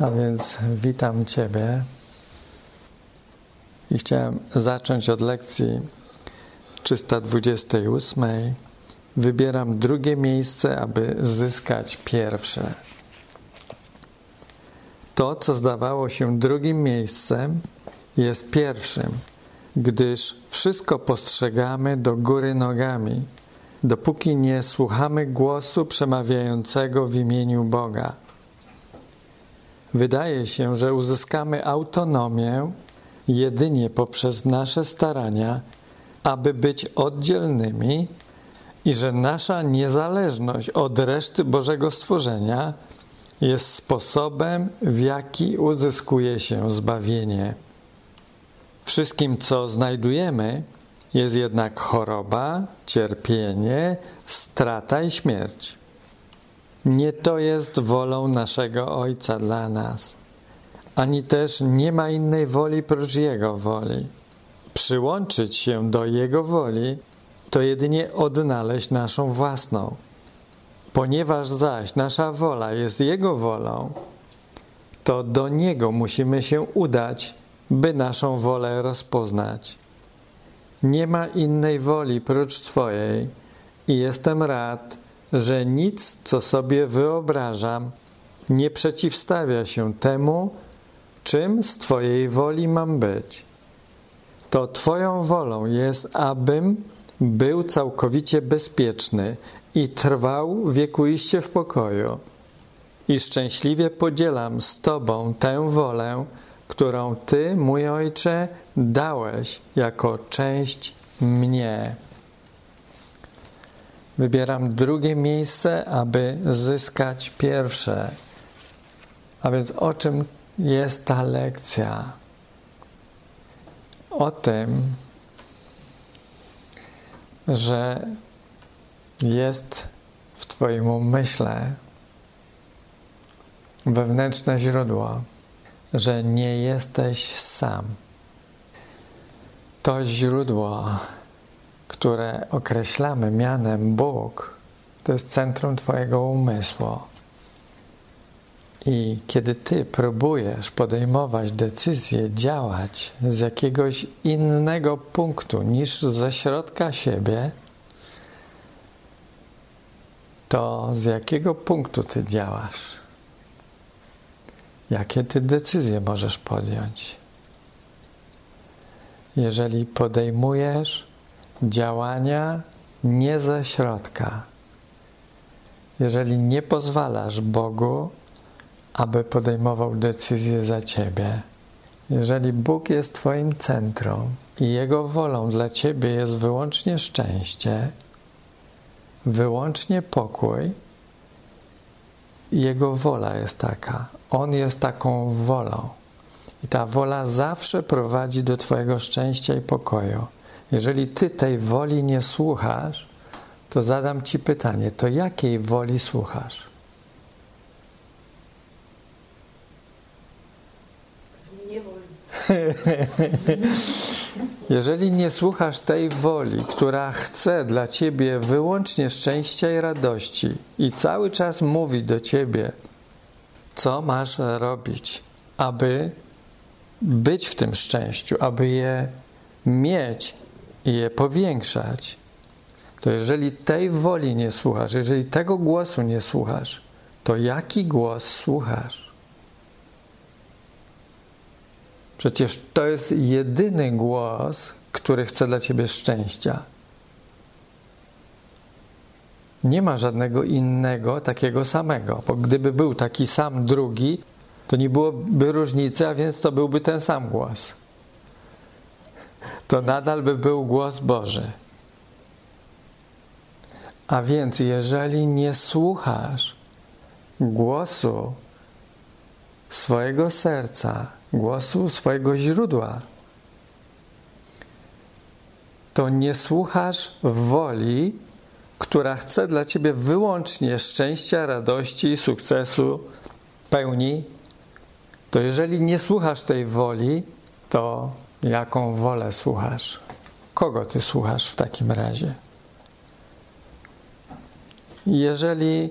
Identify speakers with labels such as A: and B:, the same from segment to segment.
A: A więc witam Ciebie i chciałem zacząć od lekcji 328. Wybieram drugie miejsce, aby zyskać pierwsze. To, co zdawało się drugim miejscem, jest pierwszym, gdyż wszystko postrzegamy do góry nogami, dopóki nie słuchamy głosu przemawiającego w imieniu Boga. Wydaje się, że uzyskamy autonomię jedynie poprzez nasze starania, aby być oddzielnymi i że nasza niezależność od reszty Bożego stworzenia jest sposobem, w jaki uzyskuje się zbawienie. Wszystkim, co znajdujemy, jest jednak choroba, cierpienie, strata i śmierć. Nie to jest wolą naszego Ojca dla nas, ani też nie ma innej woli prócz Jego woli. Przyłączyć się do Jego woli to jedynie odnaleźć naszą własną. Ponieważ zaś nasza wola jest Jego wolą, to do Niego musimy się udać, by naszą wolę rozpoznać. Nie ma innej woli prócz Twojej i jestem rad, że nic, co sobie wyobrażam, nie przeciwstawia się temu, czym z Twojej woli mam być. To Twoją wolą jest, abym był całkowicie bezpieczny i trwał wiekuiście w pokoju. I szczęśliwie podzielam z Tobą tę wolę, którą Ty, mój Ojcze, dałeś jako część mnie. Wybieram drugie miejsce, aby zyskać pierwsze. A więc o czym jest ta lekcja? O tym, że jest w Twoim umyśle wewnętrzne źródło, że nie jesteś sam. To źródło które określamy mianem Bóg, to jest centrum Twojego umysłu. I kiedy Ty próbujesz podejmować decyzje, działać z jakiegoś innego punktu niż ze środka siebie, to z jakiego punktu Ty działasz? Jakie Ty decyzje możesz podjąć? Jeżeli podejmujesz działania nie ze środka. Jeżeli nie pozwalasz Bogu, aby podejmował decyzje za ciebie, jeżeli Bóg jest Twoim centrum i Jego wolą dla Ciebie jest wyłącznie szczęście, wyłącznie pokój, Jego wola jest taka. On jest taką wolą. I ta wola zawsze prowadzi do Twojego szczęścia i pokoju. Jeżeli ty tej woli nie słuchasz, to zadam ci pytanie: to jakiej woli słuchasz? Jeżeli nie słuchasz tej woli, która chce dla ciebie wyłącznie szczęścia i radości i cały czas mówi do ciebie, co masz robić, aby być w tym szczęściu, aby je mieć, i je powiększać, to jeżeli tej woli nie słuchasz, jeżeli tego głosu nie słuchasz, to jaki głos słuchasz? Przecież to jest jedyny głos, który chce dla ciebie szczęścia. Nie ma żadnego innego takiego samego, bo gdyby był taki sam drugi, to nie byłoby różnicy, a więc to byłby ten sam głos to nadal by był głos Boży. A więc, jeżeli nie słuchasz głosu swojego serca, głosu swojego źródła, to nie słuchasz woli, która chce dla ciebie wyłącznie szczęścia, radości, sukcesu, pełni, to jeżeli nie słuchasz tej woli, to jaką wolę słuchasz? Kogo ty słuchasz w takim razie? Jeżeli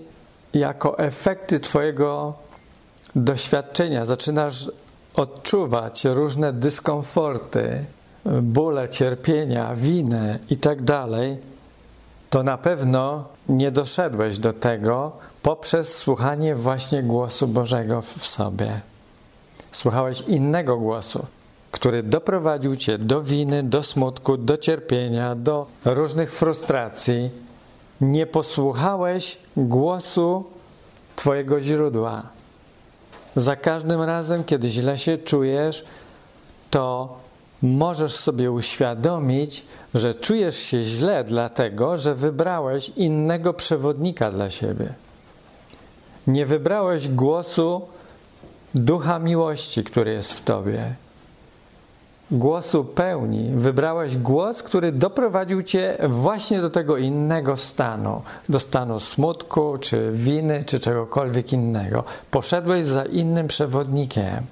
A: jako efekty Twojego doświadczenia zaczynasz odczuwać różne dyskomforty, bóle, cierpienia, winę itd., tak to na pewno nie doszedłeś do tego poprzez słuchanie właśnie głosu Bożego w sobie. Słuchałeś innego głosu, który doprowadził cię do winy, do smutku, do cierpienia, do różnych frustracji. Nie posłuchałeś głosu Twojego źródła. Za każdym razem, kiedy źle się czujesz, to możesz sobie uświadomić, że czujesz się źle, dlatego że wybrałeś innego przewodnika dla siebie. Nie wybrałeś głosu ducha miłości, który jest w tobie. Głosu pełni. Wybrałeś głos, który doprowadził cię właśnie do tego innego stanu, do stanu smutku, czy winy, czy czegokolwiek innego. Poszedłeś za innym przewodnikiem.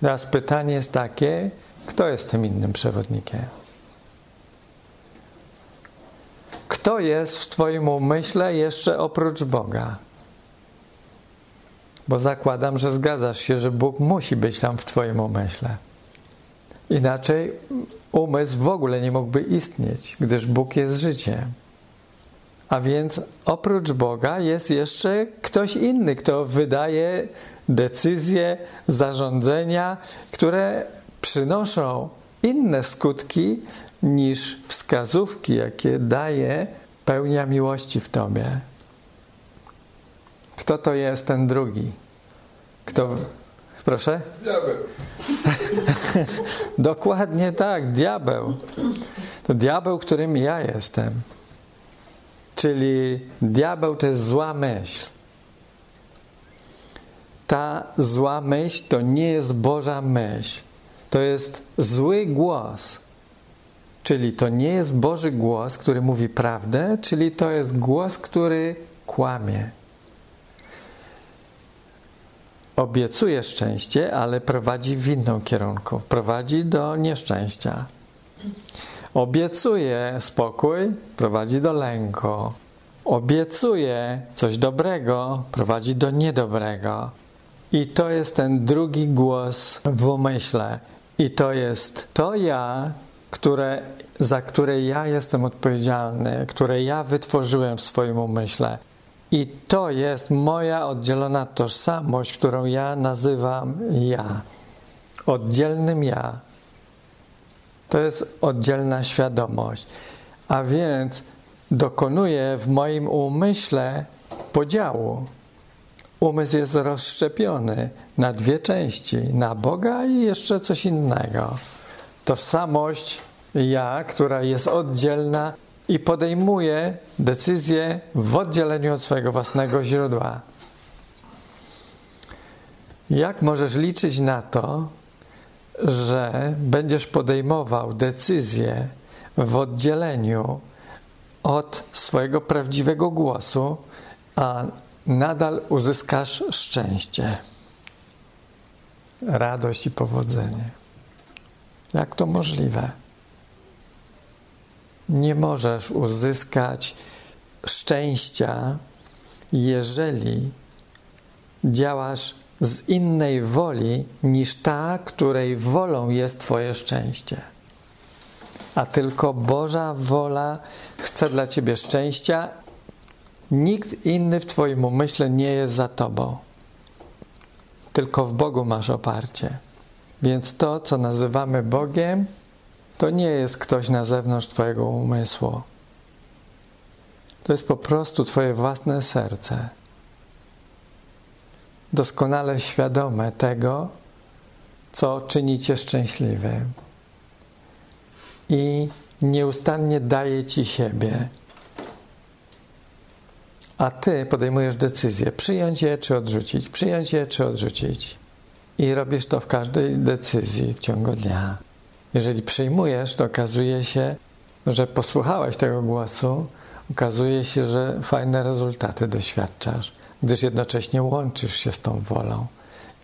A: Teraz pytanie jest takie, kto jest tym innym przewodnikiem? Kto jest w Twoim umyśle jeszcze oprócz Boga? Bo zakładam, że zgadzasz się, że Bóg musi być tam w Twoim umyśle. Inaczej umysł w ogóle nie mógłby istnieć, gdyż Bóg jest życiem. A więc oprócz Boga jest jeszcze ktoś inny, kto wydaje decyzje, zarządzenia, które przynoszą inne skutki niż wskazówki, jakie daje pełnia miłości w Tobie. Kto to jest ten drugi? Kto. Proszę?
B: Diabeł.
A: Dokładnie tak, diabeł. To diabeł, którym ja jestem. Czyli diabeł to jest zła myśl. Ta zła myśl to nie jest Boża myśl. To jest zły głos. Czyli to nie jest Boży głos, który mówi prawdę, czyli to jest głos, który kłamie. Obiecuje szczęście, ale prowadzi w inną kierunku. Prowadzi do nieszczęścia. Obiecuje spokój, prowadzi do lęku. Obiecuje coś dobrego, prowadzi do niedobrego. I to jest ten drugi głos w umyśle. I to jest to ja, które, za które ja jestem odpowiedzialny, które ja wytworzyłem w swoim umyśle. I to jest moja oddzielona tożsamość, którą ja nazywam ja. Oddzielnym ja. To jest oddzielna świadomość. A więc dokonuję w moim umyśle podziału. Umysł jest rozszczepiony na dwie części: na Boga i jeszcze coś innego. Tożsamość ja, która jest oddzielna i podejmuje decyzje w oddzieleniu od swojego własnego źródła. Jak możesz liczyć na to, że będziesz podejmował decyzje w oddzieleniu od swojego prawdziwego głosu, a nadal uzyskasz szczęście, radość i powodzenie? Jak to możliwe? Nie możesz uzyskać szczęścia, jeżeli działasz z innej woli niż ta, której wolą jest Twoje szczęście. A tylko Boża wola chce dla Ciebie szczęścia. Nikt inny w Twoim umyśle nie jest za Tobą. Tylko w Bogu masz oparcie. Więc to, co nazywamy Bogiem, to nie jest ktoś na zewnątrz Twojego umysłu. To jest po prostu Twoje własne serce. Doskonale świadome tego, co czyni Cię szczęśliwym. I nieustannie daje Ci siebie. a ty podejmujesz decyzję, przyjąć je czy odrzucić, przyjąć je czy odrzucić. I robisz to w każdej decyzji w ciągu dnia. Jeżeli przyjmujesz, to okazuje się, że posłuchałeś tego głosu, okazuje się, że fajne rezultaty doświadczasz, gdyż jednocześnie łączysz się z tą wolą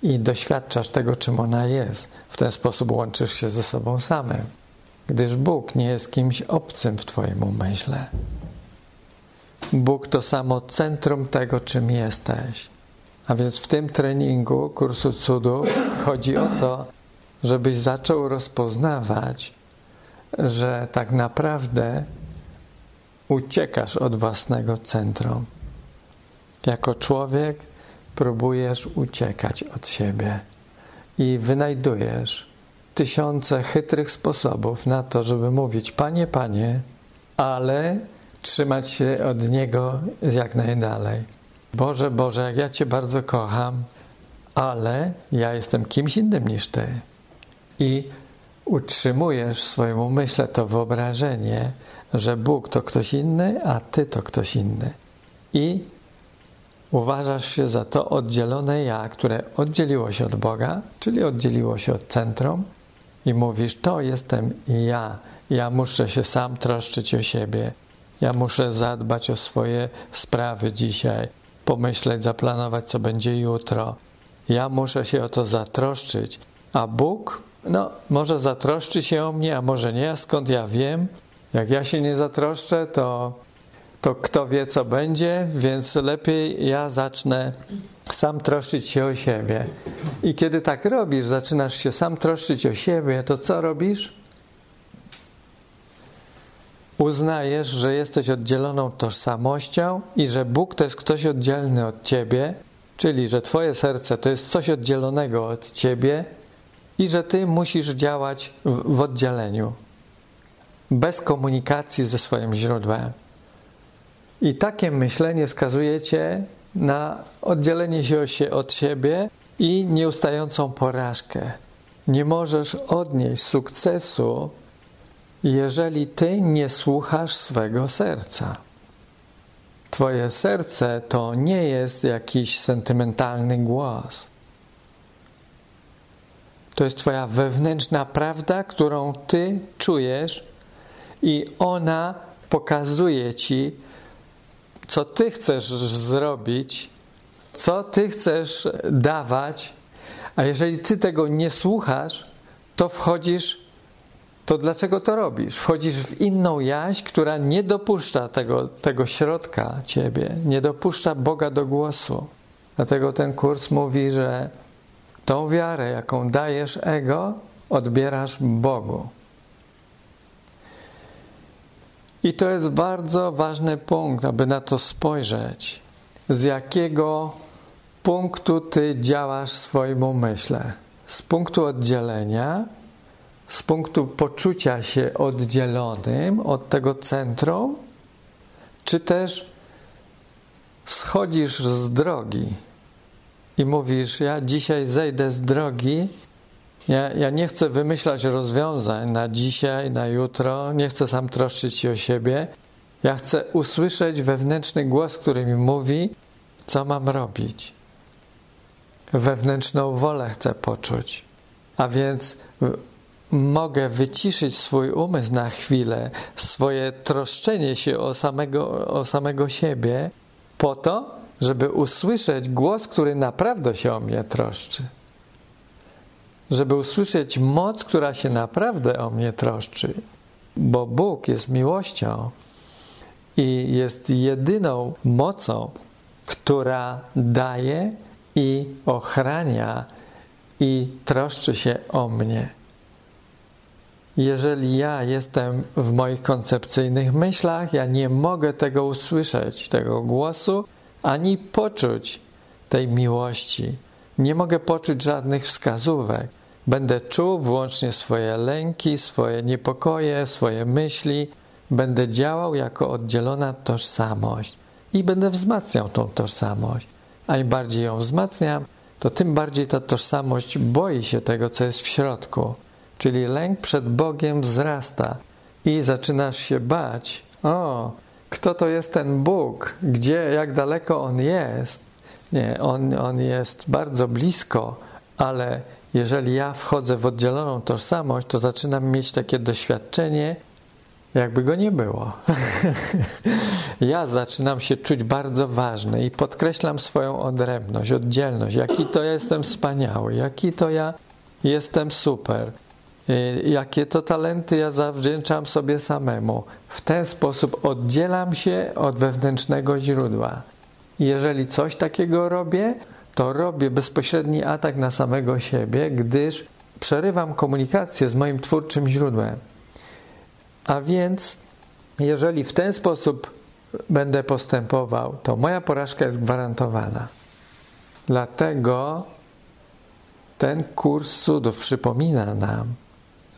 A: i doświadczasz tego, czym ona jest. W ten sposób łączysz się ze sobą samym, gdyż Bóg nie jest kimś obcym w Twoim umyśle. Bóg to samo centrum tego, czym jesteś. A więc w tym treningu kursu cudów chodzi o to, żebyś zaczął rozpoznawać, że tak naprawdę uciekasz od własnego centrum. Jako człowiek próbujesz uciekać od siebie i wynajdujesz tysiące chytrych sposobów na to, żeby mówić: Panie, Panie, ale trzymać się od Niego jak najdalej. Boże, Boże, jak ja Cię bardzo kocham, ale ja jestem kimś innym niż Ty. I utrzymujesz w swoim umyśle to wyobrażenie, że Bóg to ktoś inny, a Ty to ktoś inny. I uważasz się za to oddzielone ja, które oddzieliło się od Boga, czyli oddzieliło się od centrum, i mówisz: To jestem ja. Ja muszę się sam troszczyć o siebie. Ja muszę zadbać o swoje sprawy dzisiaj, pomyśleć, zaplanować, co będzie jutro. Ja muszę się o to zatroszczyć. A Bóg, no, może zatroszczy się o mnie, a może nie. Skąd ja wiem? Jak ja się nie zatroszczę, to, to kto wie, co będzie, więc lepiej ja zacznę sam troszczyć się o siebie. I kiedy tak robisz, zaczynasz się sam troszczyć o siebie, to co robisz? uznajesz, że jesteś oddzieloną tożsamością i że Bóg to jest ktoś oddzielny od ciebie, czyli że twoje serce to jest coś oddzielonego od ciebie i że ty musisz działać w, w oddzieleniu, bez komunikacji ze swoim źródłem. I takie myślenie skazuje cię na oddzielenie się od siebie i nieustającą porażkę. Nie możesz odnieść sukcesu jeżeli ty nie słuchasz swego serca. Twoje serce to nie jest jakiś sentymentalny głos. To jest Twoja wewnętrzna prawda, którą Ty czujesz, i ona pokazuje Ci, co Ty chcesz zrobić, co Ty chcesz dawać, a jeżeli Ty tego nie słuchasz, to wchodzisz to dlaczego to robisz? Wchodzisz w inną jaźń, która nie dopuszcza tego, tego środka ciebie, nie dopuszcza Boga do głosu. Dlatego ten kurs mówi, że tą wiarę, jaką dajesz ego, odbierasz Bogu. I to jest bardzo ważny punkt, aby na to spojrzeć. Z jakiego punktu ty działasz w swoim? Z punktu oddzielenia, z punktu poczucia się oddzielonym od tego centrum, czy też schodzisz z drogi i mówisz: Ja dzisiaj zejdę z drogi. Ja, ja nie chcę wymyślać rozwiązań na dzisiaj, na jutro, nie chcę sam troszczyć się o siebie. Ja chcę usłyszeć wewnętrzny głos, który mi mówi, co mam robić. Wewnętrzną wolę chcę poczuć. A więc mogę wyciszyć swój umysł na chwilę, swoje troszczenie się o samego, o samego siebie, po to, żeby usłyszeć głos, który naprawdę się o mnie troszczy. Żeby usłyszeć moc, która się naprawdę o mnie troszczy. Bo Bóg jest miłością i jest jedyną mocą, która daje i ochrania i troszczy się o mnie. Jeżeli ja jestem w moich koncepcyjnych myślach, ja nie mogę tego usłyszeć, tego głosu, ani poczuć tej miłości. Nie mogę poczuć żadnych wskazówek. Będę czuł wyłącznie swoje lęki, swoje niepokoje, swoje myśli. Będę działał jako oddzielona tożsamość i będę wzmacniał tą tożsamość. A im bardziej ją wzmacniam, to tym bardziej ta tożsamość boi się tego, co jest w środku. Czyli lęk przed Bogiem wzrasta i zaczynasz się bać. O, kto to jest ten Bóg, gdzie, jak daleko On jest. Nie, On, on jest bardzo blisko, ale jeżeli ja wchodzę w oddzieloną tożsamość, to zaczynam mieć takie doświadczenie, jakby go nie było. ja zaczynam się czuć bardzo ważny i podkreślam swoją odrębność, oddzielność, jaki to ja jestem wspaniały, jaki to ja jestem super, jakie to talenty ja zawdzięczam sobie samemu. W ten sposób oddzielam się od wewnętrznego źródła. Jeżeli coś takiego robię, to robię bezpośredni atak na samego siebie, gdyż przerywam komunikację z moim twórczym źródłem. A więc, jeżeli w ten sposób będę postępował, to moja porażka jest gwarantowana. Dlatego ten kurs cudów przypomina nam,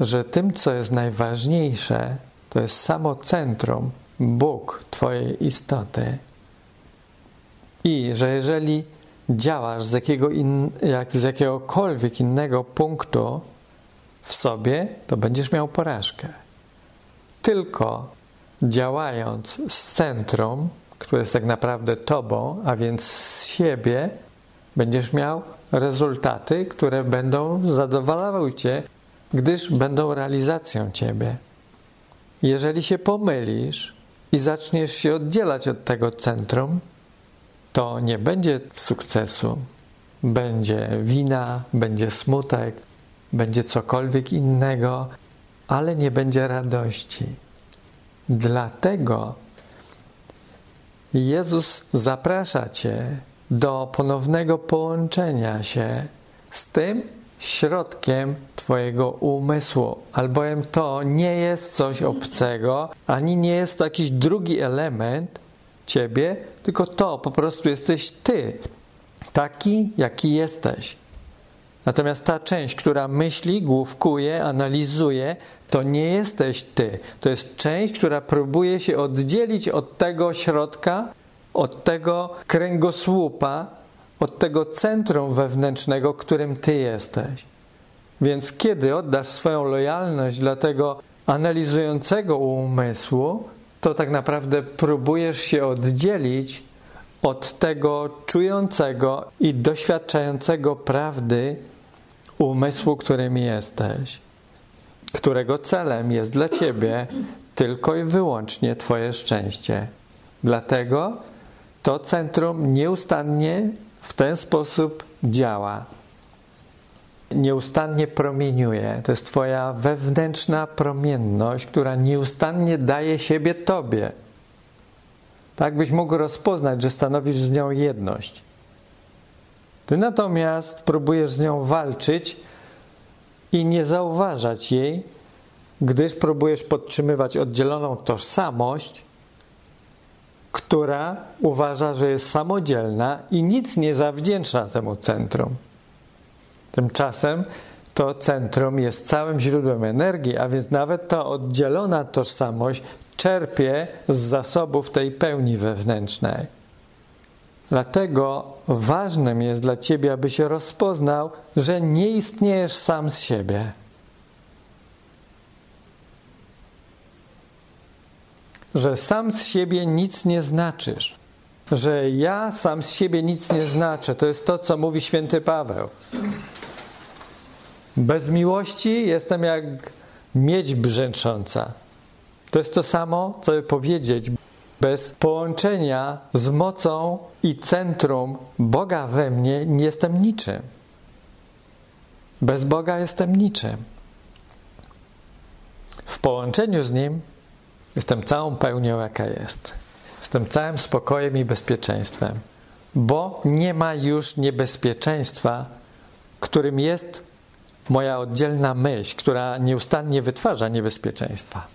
A: że tym, co jest najważniejsze, to jest samo centrum, Bóg Twojej istoty. I że jeżeli działasz z, jakiego in, jak z jakiegokolwiek innego punktu w sobie, to będziesz miał porażkę. Tylko działając z centrum, które jest tak naprawdę Tobą, a więc z siebie, będziesz miał rezultaty, które będą zadowalały Cię, gdyż będą realizacją Ciebie. Jeżeli się pomylisz i zaczniesz się oddzielać od tego centrum, to nie będzie sukcesu. Będzie wina, będzie smutek, będzie cokolwiek innego, ale nie będzie radości. Dlatego Jezus zaprasza Cię do ponownego połączenia się z tym środkiem Twojego umysłu, albowiem to nie jest coś obcego, ani nie jest to jakiś drugi element Ciebie, tylko to po prostu jesteś Ty, taki jaki jesteś. Natomiast ta część, która myśli, główkuje, analizuje, to nie jesteś ty. To jest część, która próbuje się oddzielić od tego środka, od tego kręgosłupa, od tego centrum wewnętrznego, którym ty jesteś. Więc kiedy oddasz swoją lojalność dla tego analizującego umysłu, to tak naprawdę próbujesz się oddzielić od tego czującego i doświadczającego prawdy umysłu, którym jesteś, którego celem jest dla ciebie tylko i wyłącznie Twoje szczęście. Dlatego to centrum nieustannie w ten sposób działa. Nieustannie promieniuje. To jest Twoja wewnętrzna promienność, która nieustannie daje siebie Tobie. Tak byś mógł rozpoznać, że stanowisz z nią jedność. Ty natomiast próbujesz z nią walczyć i nie zauważać jej, gdyż próbujesz podtrzymywać oddzieloną tożsamość, która uważa, że jest samodzielna i nic nie zawdzięcza temu centrum. Tymczasem to centrum jest całym źródłem energii, a więc nawet ta oddzielona tożsamość czerpie z zasobów tej pełni wewnętrznej. Dlatego ważnym jest dla ciebie, abyś rozpoznał, że nie istniejesz sam z siebie. Że sam z siebie nic nie znaczysz. Że ja sam z siebie nic nie znaczę. To jest to, co mówi święty Paweł. Bez miłości jestem jak miedź brzęcząca. To jest to samo, co powiedzieć. Bez połączenia z mocą i centrum Boga we mnie nie jestem niczym. Bez Boga jestem niczym. W połączeniu z Nim jestem całą pełnią, jaka jest. Jestem całym spokojem i bezpieczeństwem, bo nie ma już niebezpieczeństwa, którym jest moja oddzielna myśl, która nieustannie wytwarza niebezpieczeństwa.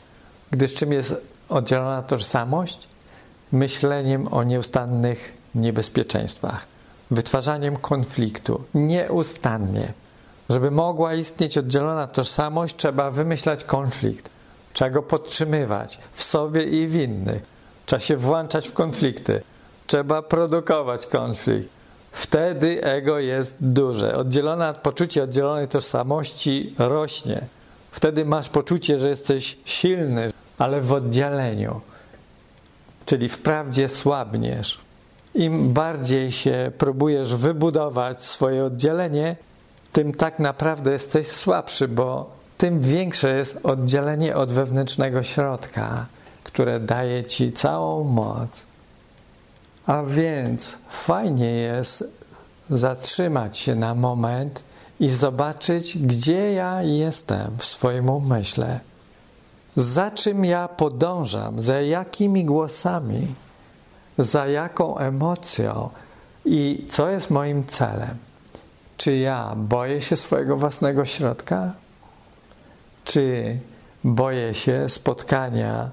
A: Gdyż czym jest oddzielona tożsamość? myśleniem o nieustannych niebezpieczeństwach, wytwarzaniem konfliktu nieustannie. Żeby mogła istnieć oddzielona tożsamość, trzeba wymyślać konflikt. Trzeba go podtrzymywać w sobie i w innych. Trzeba się włączać w konflikty. Trzeba produkować konflikt. Wtedy ego jest duże. Oddzielona, poczucie oddzielonej tożsamości rośnie. Wtedy masz poczucie, że jesteś silny, ale w oddzieleniu. czyli wprawdzie słabniesz. Im bardziej się próbujesz wybudować swoje oddzielenie, tym tak naprawdę jesteś słabszy, bo tym większe jest oddzielenie od wewnętrznego środka, które daje ci całą moc. A więc fajnie jest zatrzymać się na moment i zobaczyć, gdzie ja jestem w swoim umyśle. Za czym ja podążam, za jakimi głosami, za jaką emocją i co jest moim celem. Czy ja boję się swojego własnego środka? Czy boję się spotkania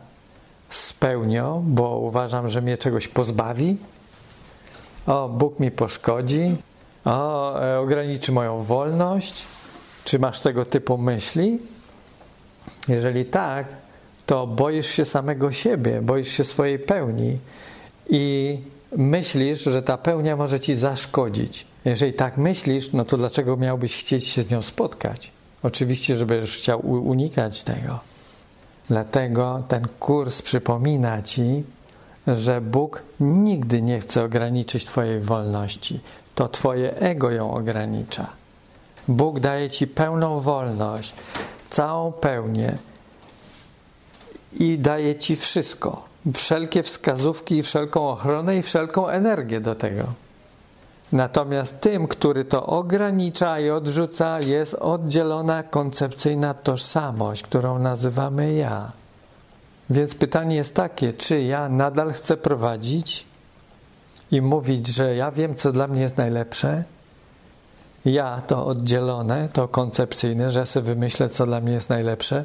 A: z pełnią, bo uważam, że mnie czegoś pozbawi? O, Bóg mi poszkodzi? O, e, ograniczy moją wolność? Czy masz tego typu myśli? Jeżeli tak, to boisz się samego siebie, boisz się swojej pełni i myślisz, że ta pełnia może ci zaszkodzić. Jeżeli tak myślisz, no to dlaczego miałbyś chcieć się z nią spotkać? Oczywiście, żebyś chciał unikać tego. Dlatego ten kurs przypomina ci, że Bóg nigdy nie chce ograniczyć Twojej wolności. To Twoje ego ją ogranicza. Bóg daje Ci pełną wolność, całą pełnię i daje Ci wszystko. Wszelkie wskazówki, wszelką ochronę i wszelką energię do tego. Natomiast tym, który to ogranicza i odrzuca, jest oddzielona koncepcyjna tożsamość, którą nazywamy ja. Więc pytanie jest takie, czy ja nadal chcę prowadzić i mówić, że ja wiem, co dla mnie jest najlepsze? Ja to oddzielone, to koncepcyjne, że sobie wymyślę, co dla mnie jest najlepsze?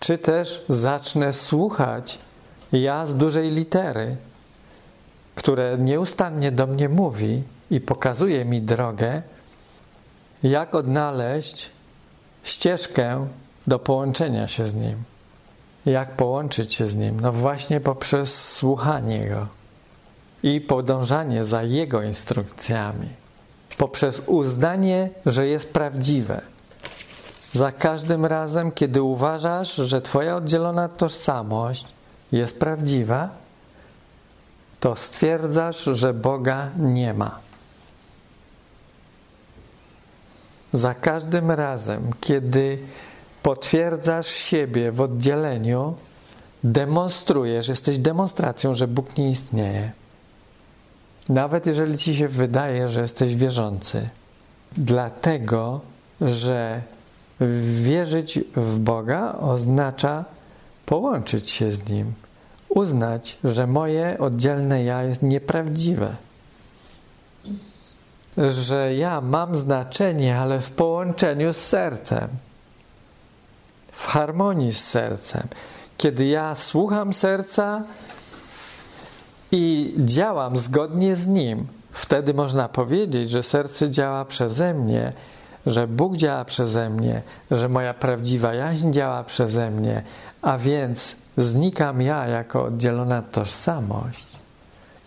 A: Czy też zacznę słuchać ja z dużej litery, które nieustannie do mnie mówi i pokazuje mi drogę, jak odnaleźć ścieżkę do połączenia się z Nim. Jak połączyć się z Nim? No właśnie poprzez słuchanie Go i podążanie za Jego instrukcjami, poprzez uznanie, że jest prawdziwe. Za każdym razem, kiedy uważasz, że Twoja oddzielona tożsamość jest prawdziwa, to stwierdzasz, że Boga nie ma. Za każdym razem, kiedy potwierdzasz siebie w oddzieleniu, demonstrujesz, jesteś demonstracją, że Bóg nie istnieje. Nawet jeżeli ci się wydaje, że jesteś wierzący. Dlatego, że wierzyć w Boga oznacza połączyć się z Nim, uznać, że moje oddzielne ja jest nieprawdziwe że ja mam znaczenie, ale w połączeniu z sercem, w harmonii z sercem. Kiedy ja słucham serca i działam zgodnie z nim, wtedy można powiedzieć, że serce działa przeze mnie, że Bóg działa przeze mnie, że moja prawdziwa jaźń działa przeze mnie, a więc znikam ja jako oddzielona tożsamość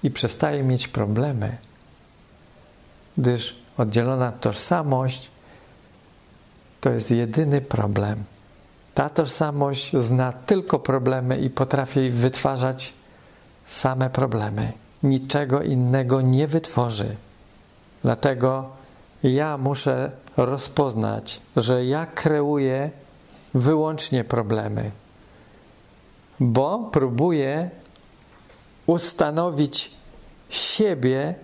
A: i przestaję mieć problemy gdyż oddzielona tożsamość to jest jedyny problem. Ta tożsamość zna tylko problemy i potrafi wytwarzać same problemy. Niczego innego nie wytworzy. Dlatego ja muszę rozpoznać, że ja kreuję wyłącznie problemy, bo próbuję ustanowić siebie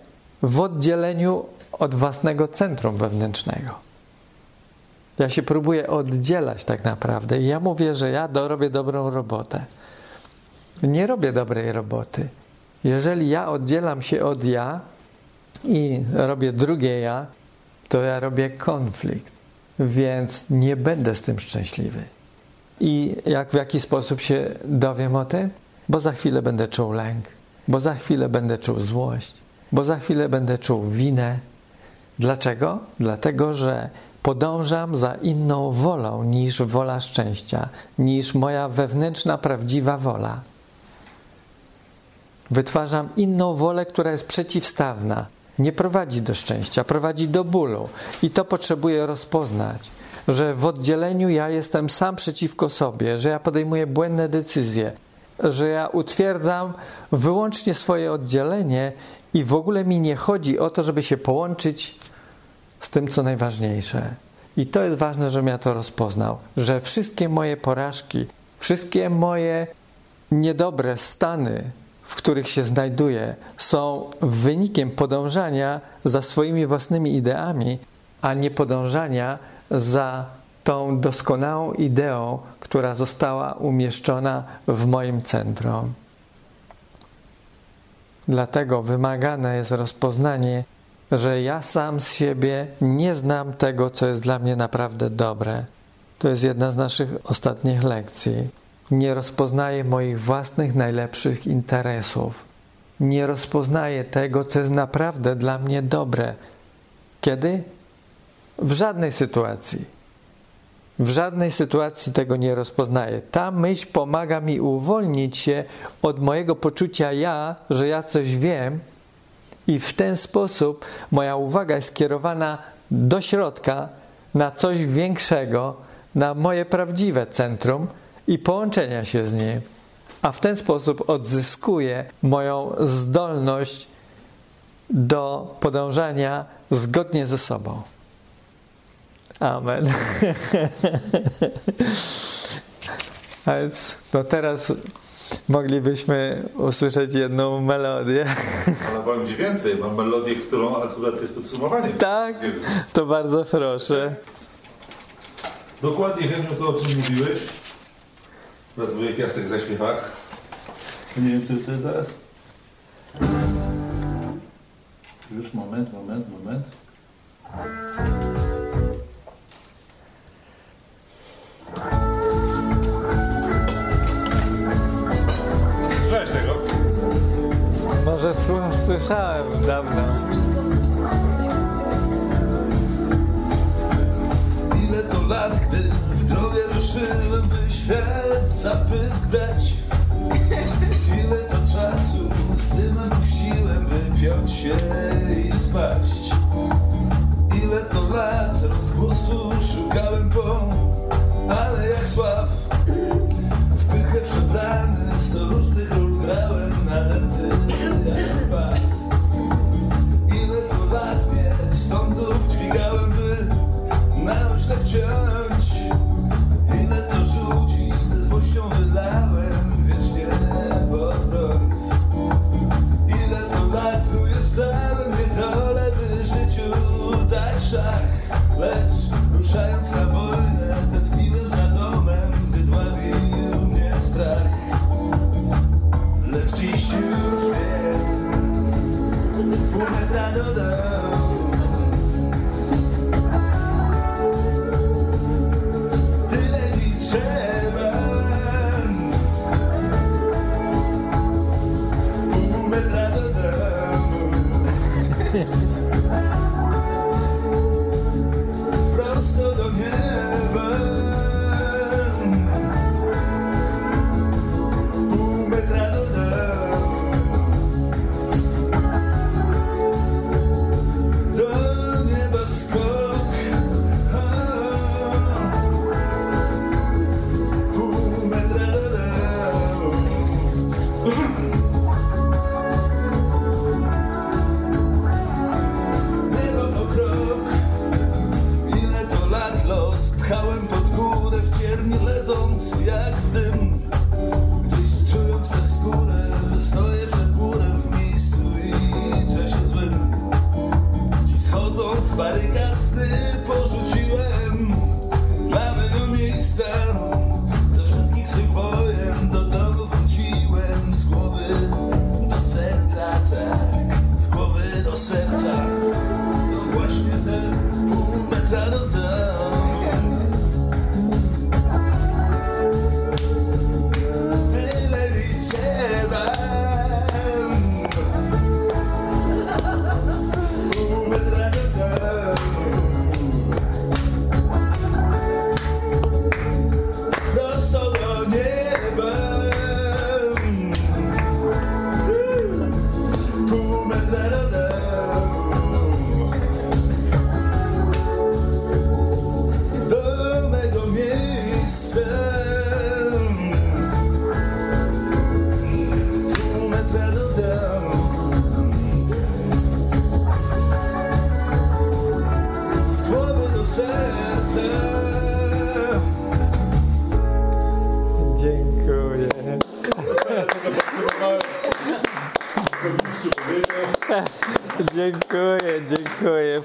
A: w oddzieleniu od własnego centrum wewnętrznego. Ja się próbuję oddzielać tak naprawdę i ja mówię, że ja robię dobrą robotę. Nie robię dobrej roboty. Jeżeli ja oddzielam się od ja i robię drugie ja, to ja robię konflikt, więc nie będę z tym szczęśliwy. I jak w jaki sposób się dowiem o tym? Bo za chwilę będę czuł lęk, bo za chwilę będę czuł złość, bo za chwilę będę czuł winę, Dlaczego? Dlatego, że podążam za inną wolą niż wola szczęścia, niż moja wewnętrzna, prawdziwa wola. Wytwarzam inną wolę, która jest przeciwstawna. Nie prowadzi do szczęścia, prowadzi do bólu. I to potrzebuję rozpoznać, że w oddzieleniu ja jestem sam przeciwko sobie, że ja podejmuję błędne decyzje. że ja utwierdzam wyłącznie swoje oddzielenie i w ogóle mi nie chodzi o to, żeby się połączyć z tym, co najważniejsze. I to jest ważne, żebym ja to rozpoznał, że wszystkie moje porażki, wszystkie moje niedobre stany, w których się znajduję, są wynikiem podążania za swoimi własnymi ideami, a nie podążania za tą doskonałą ideą, która została umieszczona w moim centrum. Dlatego wymagane jest rozpoznanie, że ja sam z siebie nie znam tego, co jest dla mnie naprawdę dobre. To jest jedna z naszych ostatnich lekcji. Nie rozpoznaję moich własnych najlepszych interesów. Nie rozpoznaję tego, co jest naprawdę dla mnie dobre. Kiedy? W żadnej sytuacji. W żadnej sytuacji tego nie rozpoznaję. Ta myśl pomaga mi uwolnić się od mojego poczucia ja, że ja coś wiem, i w ten sposób moja uwaga jest skierowana do środka, na coś większego, na moje prawdziwe centrum i połączenia się z nim. A w ten sposób odzyskuję moją zdolność do podążania zgodnie ze sobą. Amen. A więc no teraz moglibyśmy usłyszeć jedną melodię.
B: Ale powiem Ci więcej, mam melodię, którą akurat jest podsumowaniem.
A: Tak? To bardzo proszę.
B: Dokładnie Heniu to, o czym mówiłeś. Teraz wujek Jacek zaśpiewa. Nie wiem, który to jest zaraz. Już, moment, moment, moment.
A: Słyszałem dawno.
C: Ile to lat, gdy w drogę ruszyłem, by świat zapysk Ile to czasu z dymem puściłem, by piąć się i spaść? Ile to lat rozgłosu szukałem po, ale jak sław? W pychę przebrany, sto różnych ról grałem, nadęty jak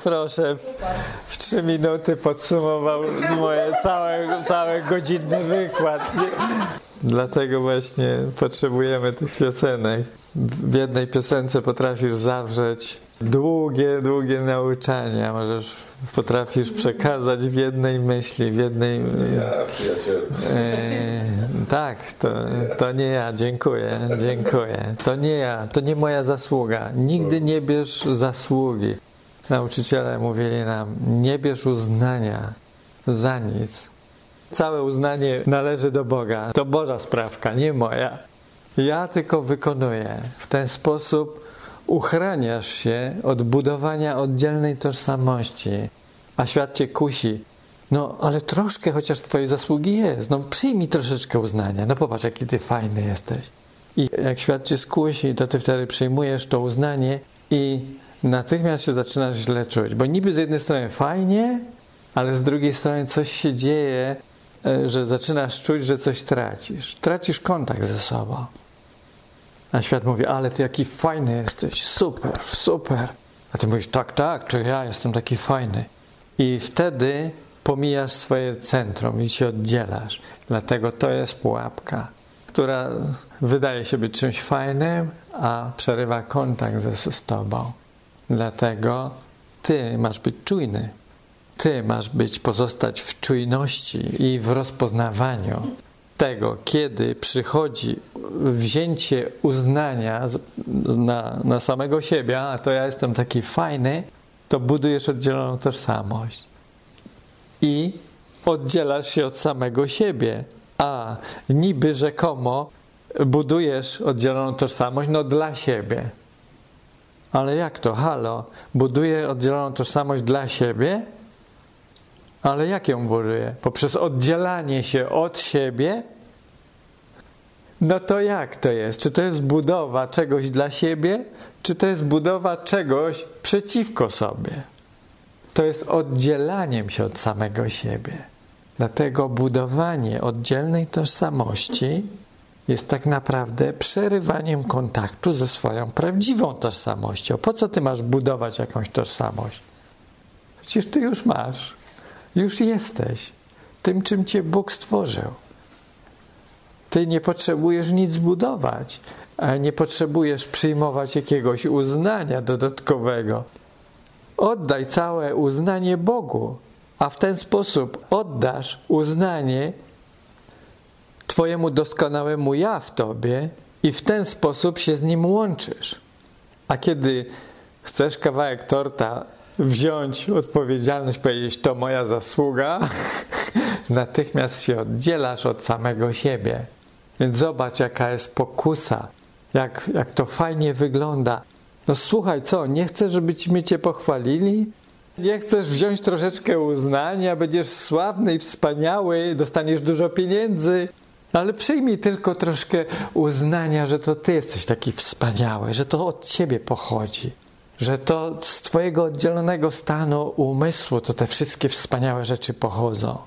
A: Proszę. W trzy minuty podsumował moje całe, cały godzinny wykład. Dlatego właśnie potrzebujemy tych piosenek. W jednej piosence potrafisz zawrzeć długie, długie nauczania. Możesz, potrafisz przekazać w jednej myśli, w jednej...
B: Ja.
A: E, tak, to, to nie ja, dziękuję, dziękuję. To nie ja, to nie moja zasługa. Nigdy nie bierz zasługi. Nauczyciele mówili nam, nie bierz uznania za nic. Całe uznanie należy do Boga. To Boża sprawka, nie moja. Ja tylko wykonuję. W ten sposób uchraniasz się od budowania oddzielnej tożsamości, a świat cię kusi. No, ale troszkę chociaż twojej zasługi jest. No, przyjmij troszeczkę uznania. No, popatrz, jaki ty fajny jesteś. I jak świat cię skusi, to ty wtedy przyjmujesz to uznanie i natychmiast się zaczynasz źle czuć. Bo niby z jednej strony fajnie, ale z drugiej strony coś się dzieje, e, że zaczynasz czuć, że coś tracisz. Tracisz kontakt ze sobą. A świat mówi, ale ty jaki fajny jesteś, super, super. A ty mówisz, tak, tak, to ja jestem taki fajny. I wtedy pomijasz swoje centrum i się oddzielasz. Dlatego to jest pułapka, która wydaje się być czymś fajnym, a przerywa kontakt ze z tobą. Dlatego ty masz być czujny. Ty masz być, pozostać w czujności i w rozpoznawaniu tego, kiedy przychodzi wzięcie uznania na, na samego siebie, a to ja jestem taki fajny, to budujesz oddzieloną tożsamość. I oddzielasz się od samego siebie. A niby rzekomo budujesz oddzieloną tożsamość, no dla siebie. Ale jak to? Halo, buduję oddzieloną tożsamość dla siebie? Ale jak ją buduję? Poprzez oddzielanie się od siebie? No to jak to jest? Czy to jest budowa czegoś dla siebie, czy to jest budowa czegoś przeciwko sobie? To jest oddzielaniem się od samego siebie. Dlatego budowanie oddzielnej tożsamości jest tak naprawdę przerywaniem kontaktu ze swoją prawdziwą tożsamością. Po co ty masz budować jakąś tożsamość? Przecież ty już masz, już jesteś tym, czym cię Bóg stworzył. Ty nie potrzebujesz nic budować, a nie potrzebujesz przyjmować jakiegoś uznania dodatkowego. Oddaj całe uznanie Bogu, a w ten sposób oddasz uznanie Twojemu doskonałemu ja w Tobie i w ten sposób się z nim łączysz. A kiedy chcesz kawałek torta wziąć odpowiedzialność, powiedzieć to moja zasługa, natychmiast się oddzielasz od samego siebie. Więc zobacz, jaka jest pokusa, jak, jak to fajnie wygląda. No słuchaj, co, nie chcesz, żebyśmy cię pochwalili? Nie chcesz wziąć troszeczkę uznania, będziesz sławny i wspaniały, dostaniesz dużo pieniędzy, ale przyjmij tylko troszkę uznania, że to ty jesteś taki wspaniały, że to od ciebie pochodzi, że to z twojego oddzielonego stanu umysłu to te wszystkie wspaniałe rzeczy pochodzą.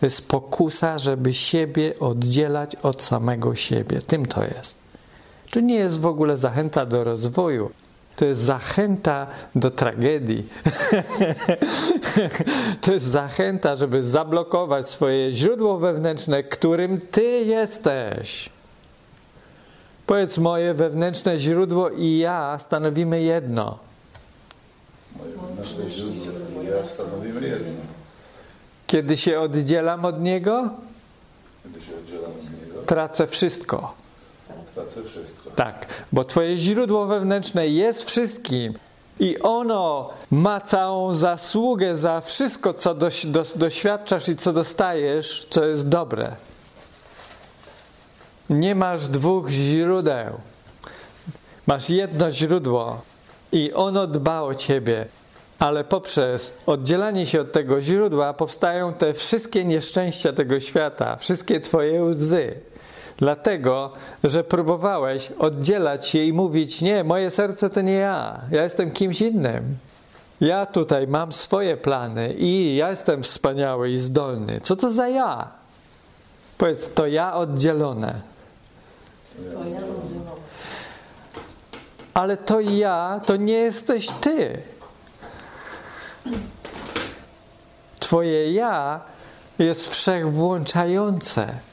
A: To jest pokusa, żeby siebie oddzielać od samego siebie. Tym to jest. To nie jest w ogóle zachęta do rozwoju. To jest zachęta do tragedii. to jest zachęta, żeby zablokować swoje źródło wewnętrzne, którym ty jesteś. Powiedz, moje wewnętrzne źródło i ja stanowimy jedno.
C: Moje wewnętrzne źródło i ja stanowimy jedno.
A: Kiedy się oddzielam od niego,
C: Kiedy się oddzielam od niego,
A: tracę wszystko.
C: Tracę wszystko.
A: Tak, bo Twoje źródło wewnętrzne jest wszystkim i ono ma całą zasługę za wszystko, co dos, doświadczasz i co dostajesz, co jest dobre. Nie masz dwóch źródeł. Masz jedno źródło i ono dba o Ciebie. Ale poprzez oddzielanie się od tego źródła powstają te wszystkie nieszczęścia tego świata, wszystkie Twoje łzy. Dlatego, że próbowałeś oddzielać się i mówić: Nie, moje serce to nie ja, ja jestem kimś innym. Ja tutaj mam swoje plany i ja jestem wspaniały i zdolny. Co to za ja? Powiedz, to ja oddzielone.
D: To ja oddzielone.
A: Ale to ja, to nie jesteś ty. Twoje ja jest wszechwłączające.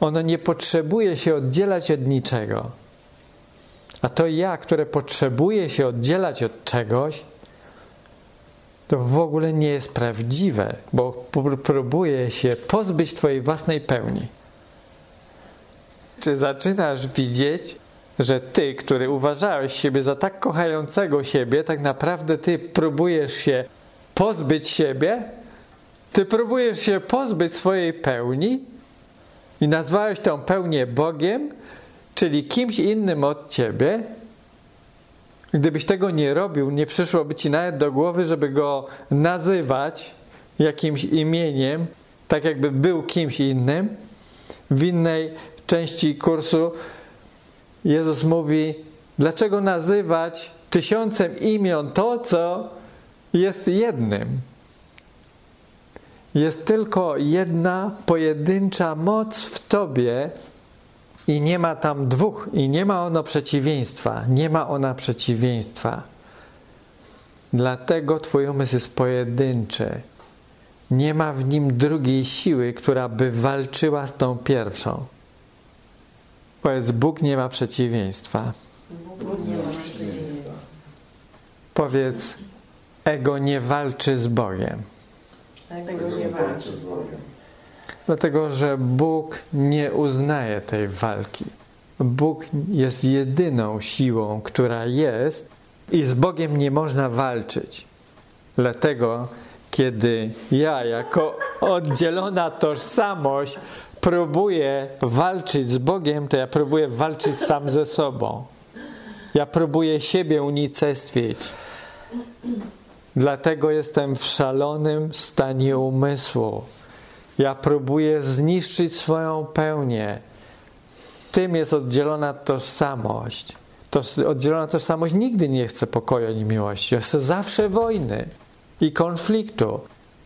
A: Ono nie potrzebuje się oddzielać od niczego. A to ja, które potrzebuje się oddzielać od czegoś, to w ogóle nie jest prawdziwe, bo próbuje się pozbyć Twojej własnej pełni. Czy zaczynasz widzieć, że Ty, który uważałeś siebie za tak kochającego siebie, tak naprawdę Ty próbujesz się pozbyć siebie? Ty próbujesz się pozbyć swojej pełni i nazwałeś tą pełnię Bogiem, czyli kimś innym od Ciebie, Gdybyś tego nie robił, nie przyszłoby ci nawet do głowy, żeby go nazywać jakimś imieniem, tak jakby był kimś innym. W innej części kursu Jezus mówi: Dlaczego nazywać tysiącem imion to, co jest jednym? Jest tylko jedna pojedyncza moc w tobie, i nie ma tam dwóch, i nie ma ono przeciwieństwa. Nie ma ona przeciwieństwa. Dlatego Twój umysł jest pojedynczy. Nie ma w nim drugiej siły, która by walczyła z tą pierwszą. Powiedz, Bóg nie ma przeciwieństwa.
D: Bóg nie ma przeciwieństwa.
A: Powiedz, ego nie walczy z Bogiem.
D: Tego nie walczy z Bogiem.
A: Dlatego, że Bóg nie uznaje tej walki. Bóg jest jedyną siłą, która jest i z Bogiem nie można walczyć. Dlatego, kiedy ja, jako oddzielona tożsamość, próbuję walczyć z Bogiem, to ja próbuję walczyć sam ze sobą. Ja próbuję siebie unicestwić. Dlatego jestem w szalonym stanie umysłu. Ja próbuję zniszczyć swoją pełnię. Tym jest oddzielona tożsamość. To oddzielona tożsamość nigdy nie chce pokoju ani miłości. Chce zawsze wojny i konfliktu.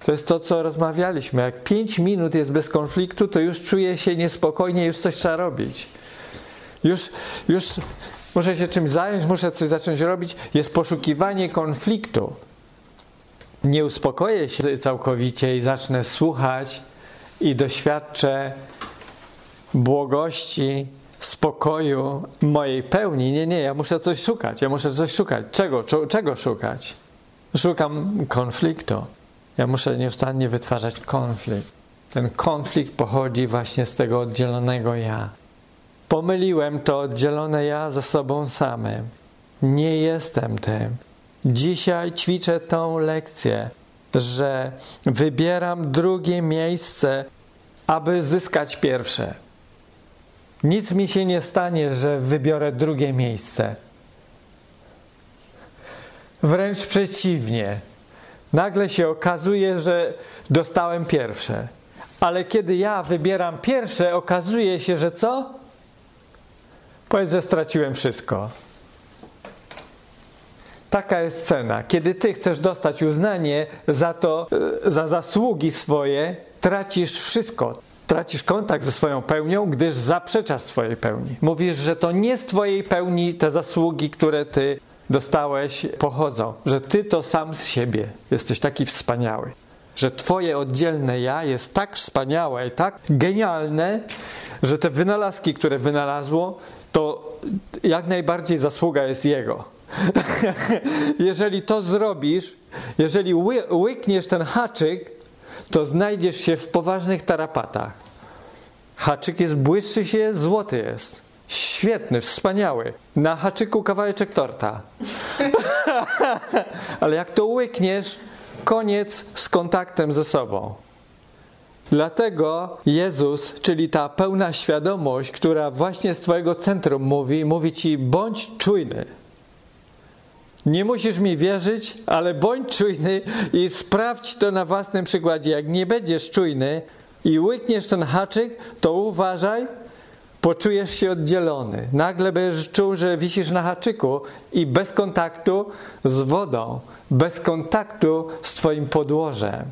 A: To jest to, co rozmawialiśmy. Jak pięć minut jest bez konfliktu, to już czuję się niespokojnie, już coś trzeba robić. Już, już muszę się czymś zająć, muszę coś zacząć robić. Jest poszukiwanie konfliktu. Nie uspokoję się całkowicie i zacznę słuchać i doświadczę błogości, spokoju, mojej pełni. Nie, nie, ja muszę coś szukać. Ja muszę coś szukać. Czego? Czego szukać? Szukam konfliktu. Ja muszę nieustannie wytwarzać konflikt. Ten konflikt pochodzi właśnie z tego oddzielonego ja. Pomyliłem to oddzielone ja ze sobą samym. Nie jestem tym. Dzisiaj ćwiczę tą lekcję że wybieram drugie miejsce, aby zyskać pierwsze. Nic mi się nie stanie, że wybiorę drugie miejsce. Wręcz przeciwnie. Nagle się okazuje, że dostałem pierwsze. Ale kiedy ja wybieram pierwsze, okazuje się, że co? Powiedz, że straciłem wszystko. Taka jest cena. Kiedy ty chcesz dostać uznanie za to, e, za zasługi swoje, tracisz wszystko. Tracisz kontakt ze swoją pełnią, gdyż zaprzeczasz swojej pełni. Mówisz, że to nie z twojej pełni te zasługi, które ty dostałeś, pochodzą. Że ty to sam z siebie jesteś taki wspaniały. Że twoje oddzielne ja jest tak wspaniałe i tak genialne, że te wynalazki, które wynalazło, to jak najbardziej zasługa jest jego jeżeli to zrobisz, jeżeli ły, łykniesz ten haczyk, to znajdziesz się w poważnych tarapatach. Haczyk jest błyszczy się, złoty jest. Świetny, wspaniały. Na haczyku kawałeczek torta. Ale jak to łykniesz, koniec z kontaktem ze sobą. Dlatego Jezus, czyli ta pełna świadomość, która właśnie z Twojego centrum mówi, mówi Ci: bądź czujny. Nie musisz mi wierzyć, ale bądź czujny i sprawdź to na własnym przykładzie. Jak nie będziesz czujny i łykniesz ten haczyk, to uważaj, poczujesz się oddzielony. Nagle będziesz czuł, że wisisz na haczyku i bez kontaktu z wodą, bez kontaktu z Twoim podłożem.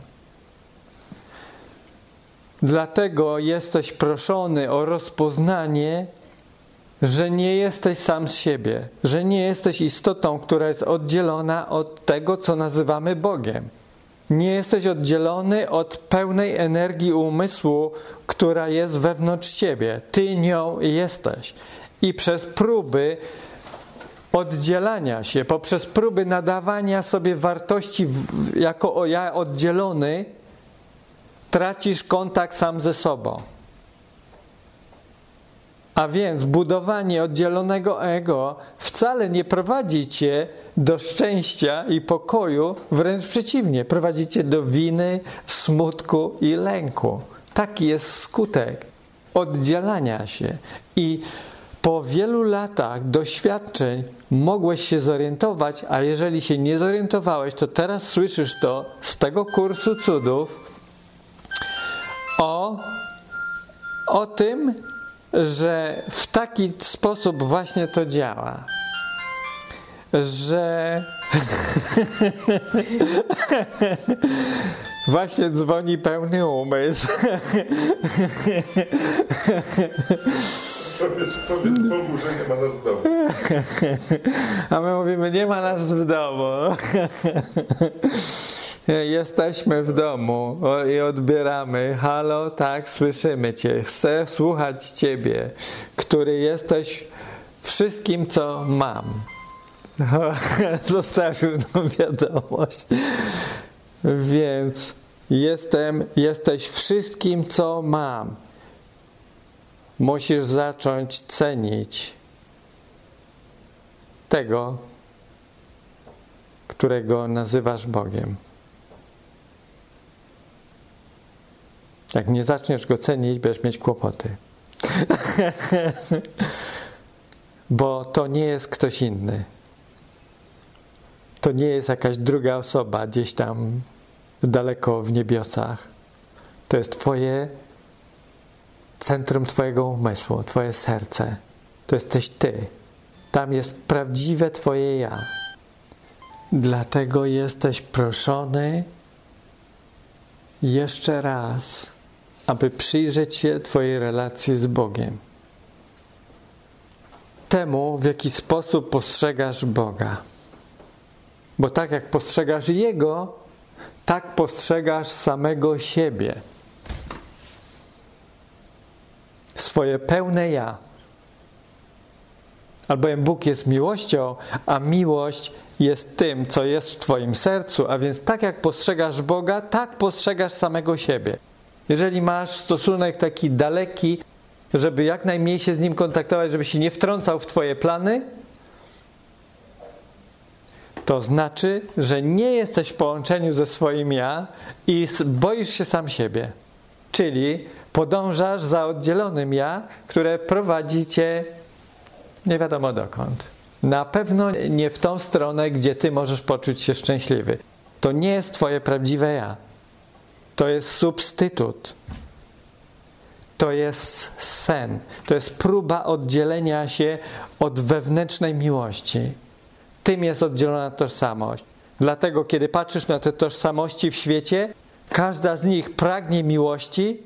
A: Dlatego jesteś proszony o rozpoznanie, że nie jesteś sam z siebie, że nie jesteś istotą, która jest oddzielona od tego, co nazywamy Bogiem. Nie jesteś oddzielony od pełnej energii umysłu, która jest wewnątrz ciebie. Ty nią jesteś. I przez próby oddzielania się, poprzez próby nadawania sobie wartości jako ja oddzielony, tracisz kontakt sam ze sobą. A więc budowanie oddzielonego ego wcale nie prowadzi cię do szczęścia i pokoju, wręcz przeciwnie, prowadzi cię do winy, smutku i lęku. Taki jest skutek oddzielania się. I po wielu latach doświadczeń mogłeś się zorientować, a jeżeli się nie zorientowałeś, to teraz słyszysz to z tego kursu cudów o, o tym, że w taki sposób właśnie to działa. Że właśnie dzwoni pełny umysł.
B: Powiedz, powiedz Bogu, że nie ma nas w domu.
A: A my mówimy, nie ma nas w domu. Jesteśmy w domu i odbieramy. Halo, tak, słyszymy Cię. Chcę słuchać Ciebie, który jesteś wszystkim, co mam. Zostawił nam wiadomość. Więc jestem, jesteś wszystkim, co mam. Musisz zacząć cenić tego, którego nazywasz Bogiem. Jak nie zaczniesz go cenić, będziesz mieć kłopoty. Bo to nie jest ktoś inny. To nie jest jakaś druga osoba gdzieś tam daleko w niebiosach. To jest Twoje centrum Twojego umysłu, Twoje serce. To jesteś Ty. Tam jest prawdziwe Twoje ja. Dlatego jesteś proszony jeszcze raz aby przyjrzeć się Twojej relacji z Bogiem. Temu, w jaki sposób postrzegasz Boga. Bo tak jak postrzegasz Jego, tak postrzegasz samego siebie. Swoje pełne ja. Albowiem Bóg jest miłością, a miłość jest tym, co jest w Twoim sercu, a więc tak jak postrzegasz Boga, tak postrzegasz samego siebie. Jeżeli masz stosunek taki daleki, żeby jak najmniej się z nim kontaktować, żeby się nie wtrącał w Twoje plany, to znaczy, że nie jesteś w połączeniu ze swoim ja i boisz się sam siebie. Czyli podążasz za oddzielonym ja, które prowadzi cię nie wiadomo dokąd. Na pewno nie w tą stronę, gdzie ty możesz poczuć się szczęśliwy. To nie jest Twoje prawdziwe ja. To jest substytut. To jest sen. To jest próba oddzielenia się od wewnętrznej miłości. Tym jest oddzielona tożsamość. Dlatego, kiedy patrzysz na te tożsamości w świecie, każda z nich pragnie miłości,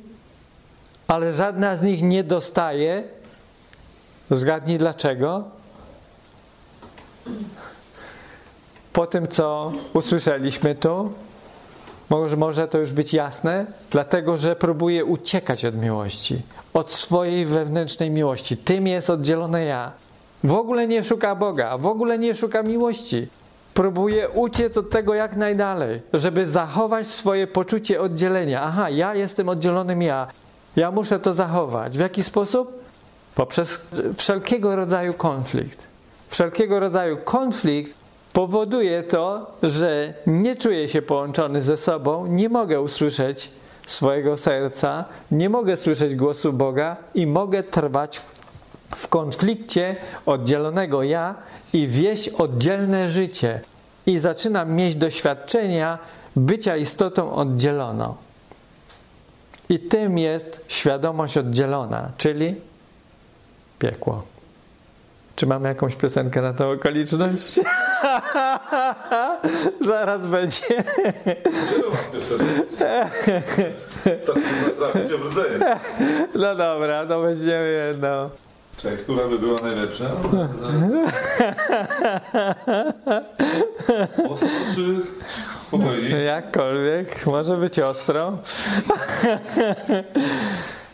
A: ale żadna z nich nie dostaje. Zgadnij dlaczego? Po tym, co usłyszeliśmy tu, może, może to już być jasne? Dlatego, że próbuje uciekać od miłości, od swojej wewnętrznej miłości. Tym jest oddzielone ja. W ogóle nie szuka Boga, w ogóle nie szuka miłości. Próbuje uciec od tego jak najdalej, żeby zachować swoje poczucie oddzielenia. Aha, ja jestem oddzielonym ja. Ja muszę to zachować. W jaki sposób? Poprzez wszelkiego rodzaju konflikt. Wszelkiego rodzaju konflikt powoduje to, że nie czuję się połączony ze sobą, nie mogę usłyszeć swojego serca, nie mogę słyszeć głosu Boga i mogę trwać w konflikcie oddzielonego ja i wieść oddzielne życie. I zaczynam mieć doświadczenia bycia istotą oddzieloną. I tym jest świadomość oddzielona, czyli piekło. Czy mamy jakąś piosenkę na tę okoliczność? Zaraz będzie.
B: Nie mam piosenek. To chyba trafić obrodzenie.
A: No dobra, to weźmiemy jedno.
B: Czekaj, która by była najlepsza? Ostro czy?
A: Jakkolwiek, może być ostro.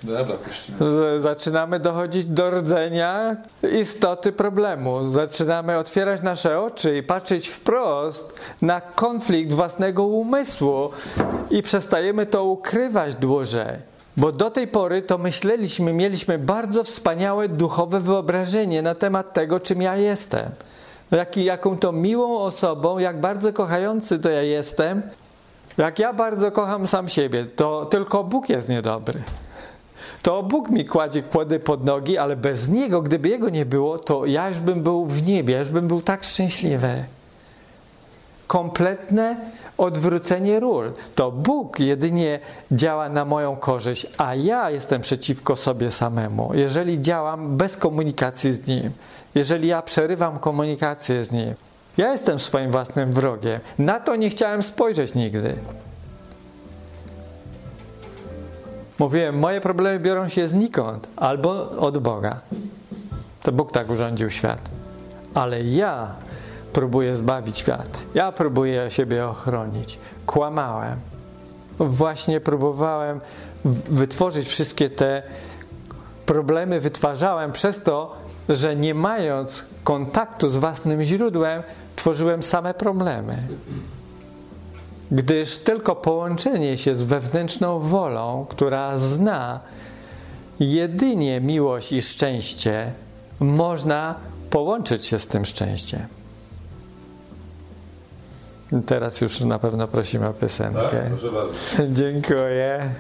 B: Dobra, puścimy.
A: Zaczynamy dochodzić do rdzenia istoty problemu. Zaczynamy otwierać nasze oczy i patrzeć wprost na konflikt własnego umysłu i przestajemy to ukrywać dłużej. Bo do tej pory to myśleliśmy, mieliśmy bardzo wspaniałe duchowe wyobrażenie na temat tego, czym ja jestem. Jaki, jaką to miłą osobą, jak bardzo kochający to ja jestem. Jak ja bardzo kocham sam siebie, to tylko Bóg jest niedobry. To Bóg mi kładzie kłody pod nogi, ale bez Niego, gdyby Jego nie było, to ja już bym był w niebie, ja już bym był tak szczęśliwy. Kompletne odwrócenie ról. To Bóg jedynie działa na moją korzyść, a ja jestem przeciwko sobie samemu. Jeżeli działam bez komunikacji z Nim, jeżeli ja przerywam komunikację z Nim, ja jestem swoim własnym wrogiem. Na to nie chciałem spojrzeć nigdy. Mówiłem, moje problemy biorą się znikąd albo od Boga. To Bóg tak urządził świat. Ale ja próbuję zbawić świat. Ja próbuję siebie ochronić. Kłamałem. Właśnie próbowałem wytworzyć wszystkie te problemy, wytwarzałem przez to, że nie mając kontaktu z własnym źródłem, tworzyłem same problemy gdyż tylko połączenie się z wewnętrzną wolą, która zna jedynie miłość i szczęście, można połączyć się z tym szczęściem. Teraz już na pewno prosimy o
B: Tak?
A: piosenkę.
B: Proszę bardzo.
A: Dziękuję.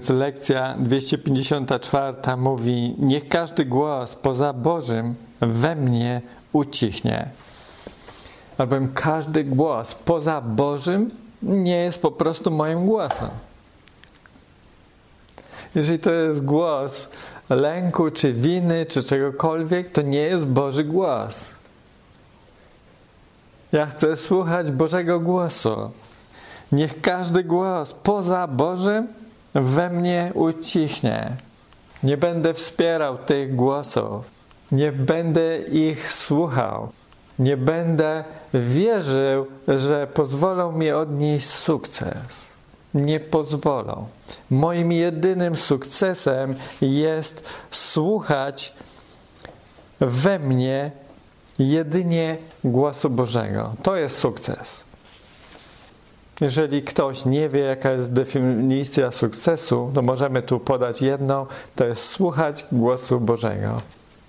C: Więc
A: lekcja 254 mówi: Niech każdy głos poza Bożym we mnie ucichnie. Albowiem każdy głos poza Bożym nie jest po prostu moim głosem. Jeżeli to jest głos lęku, czy winy, czy czegokolwiek, to nie jest Boży głos. Ja chcę słuchać Bożego głosu. Niech każdy głos poza Bożym we mnie ucichnie. Nie będę wspierał tych głosów. Nie będę ich słuchał. Nie będę wierzył, że pozwolą mi odnieść sukces. Nie pozwolą. Moim jedynym sukcesem jest słuchać we mnie jedynie głosu Bożego. To jest sukces. Jeżeli ktoś nie wie, jaka jest definicja sukcesu, to możemy tu podać jedną: to jest słuchać głosu Bożego.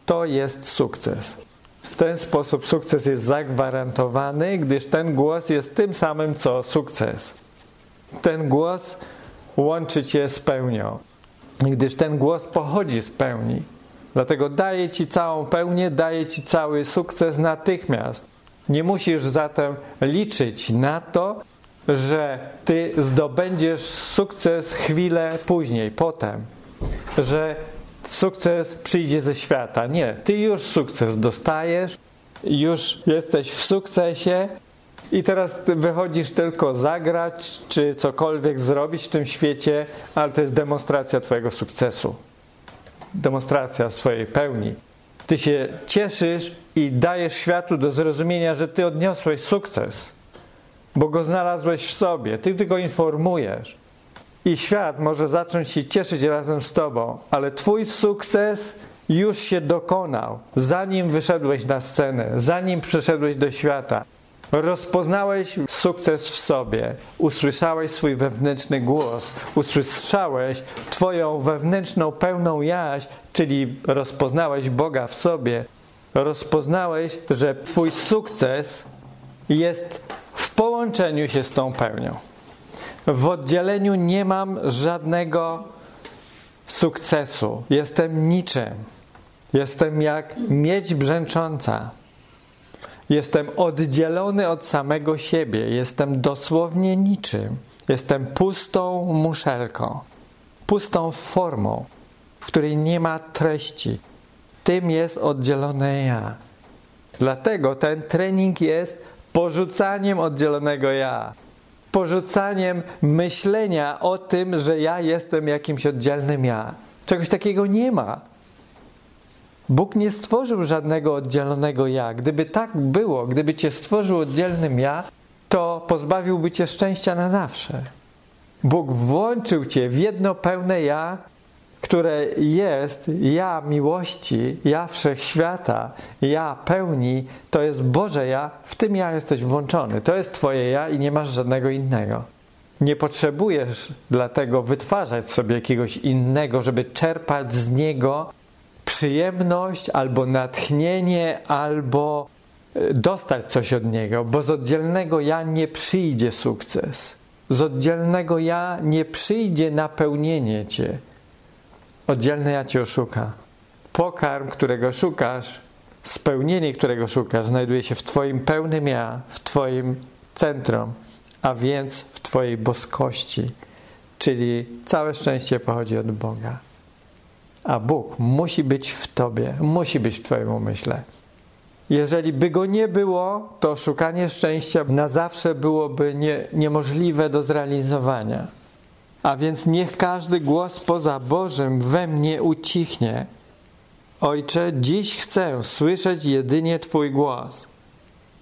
A: To jest sukces. W ten sposób sukces jest zagwarantowany, gdyż ten głos jest tym samym co sukces. Ten głos łączy cię z pełnią, gdyż ten głos pochodzi z pełni. Dlatego daje ci całą pełnię, daje ci cały sukces natychmiast. Nie musisz zatem liczyć na to, że ty zdobędziesz sukces chwilę później, potem, że sukces przyjdzie ze świata. Nie, ty już sukces dostajesz, już jesteś w sukcesie i teraz wychodzisz tylko zagrać, czy cokolwiek zrobić w tym świecie, ale to jest demonstracja Twojego sukcesu. Demonstracja swojej pełni. Ty się cieszysz i dajesz światu do zrozumienia, że Ty odniosłeś sukces, bo go znalazłeś w sobie. Ty tylko informujesz. I świat może zacząć się cieszyć razem z Tobą, ale Twój sukces już się dokonał, zanim wyszedłeś na scenę, zanim przeszedłeś do świata. Rozpoznałeś sukces w sobie, usłyszałeś swój wewnętrzny głos, usłyszałeś Twoją wewnętrzną pełną jaźń, czyli rozpoznałeś Boga w sobie, rozpoznałeś, że Twój sukces jest połączeniu się z tą pełnią. W oddzieleniu nie mam żadnego sukcesu. Jestem niczym. Jestem jak miedź brzęcząca. Jestem oddzielony od samego siebie. Jestem dosłownie niczym. Jestem pustą muszelką, pustą formą, w której nie ma treści. Tym jest oddzielone ja. Dlatego ten trening jest porzucaniem oddzielonego ja. Porzucaniem myślenia o tym, że ja jestem jakimś oddzielnym ja. Czegoś takiego nie ma. Bóg nie stworzył żadnego oddzielonego ja. Gdyby tak było, gdyby cię stworzył oddzielnym ja, to pozbawiłby cię szczęścia na zawsze. Bóg włączył cię w jedno pełne ja, które jest ja miłości, ja wszechświata, ja pełni, to jest Boże ja, w tym ja jesteś włączony. To jest Twoje ja i nie masz żadnego innego. Nie potrzebujesz dlatego wytwarzać sobie jakiegoś innego, żeby czerpać z niego przyjemność albo natchnienie, albo e, dostać coś od niego, bo z oddzielnego ja nie przyjdzie sukces. Z oddzielnego ja nie przyjdzie napełnienie cię. Oddzielne ja cię oszuka. Pokarm, którego szukasz, spełnienie, którego szukasz, znajduje się w Twoim pełnym ja, w Twoim centrum, a więc w Twojej boskości. Czyli całe szczęście pochodzi od Boga. A Bóg musi być w Tobie, musi być w Twoim umyśle. Jeżeli by go nie było, to szukanie szczęścia na zawsze byłoby nie, niemożliwe do zrealizowania. A więc niech każdy głos poza Bożym we mnie ucichnie. Ojcze, dziś chcę słyszeć jedynie Twój głos.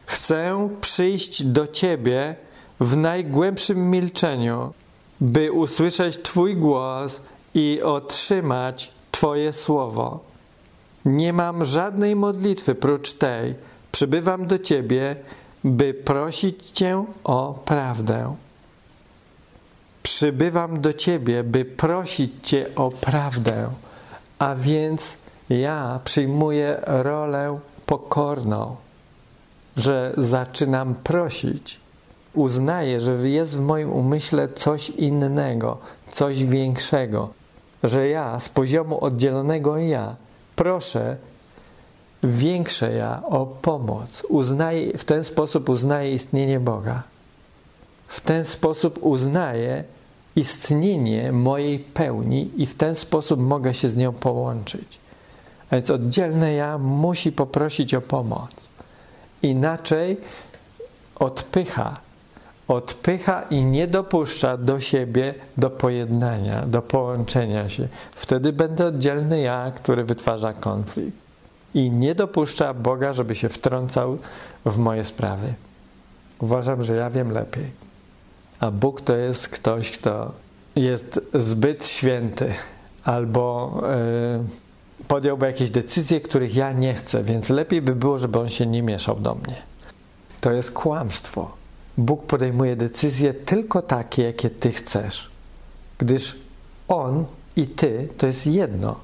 A: Chcę przyjść do Ciebie w najgłębszym milczeniu, by usłyszeć Twój głos i otrzymać Twoje słowo. Nie mam żadnej modlitwy prócz tej. Przybywam do Ciebie, by prosić Cię o prawdę. Przybywam do Ciebie, by prosić Cię o prawdę, a więc ja przyjmuję rolę pokorną, że zaczynam prosić. uznaję, że jest w moim umyśle coś innego, coś większego, że ja z poziomu oddzielonego ja proszę większe ja o pomoc. Uznaję, w ten sposób uznaję istnienie Boga. W ten sposób uznaję istnienie mojej pełni i w ten sposób mogę się z nią połączyć. A więc oddzielne ja musi poprosić o pomoc. Inaczej odpycha, odpycha i nie dopuszcza do siebie do pojednania, do połączenia się. Wtedy będę oddzielny ja, który wytwarza konflikt. I nie dopuszcza Boga, żeby się wtrącał w moje sprawy. Uważam, że ja wiem lepiej. A Bóg to jest ktoś, kto jest zbyt święty albo yy, podjąłby jakieś decyzje, których ja nie chcę, więc lepiej by było, żeby on się nie mieszał do mnie. To jest kłamstwo. Bóg podejmuje decyzje tylko takie, jakie ty chcesz, gdyż on i ty to jest jedno.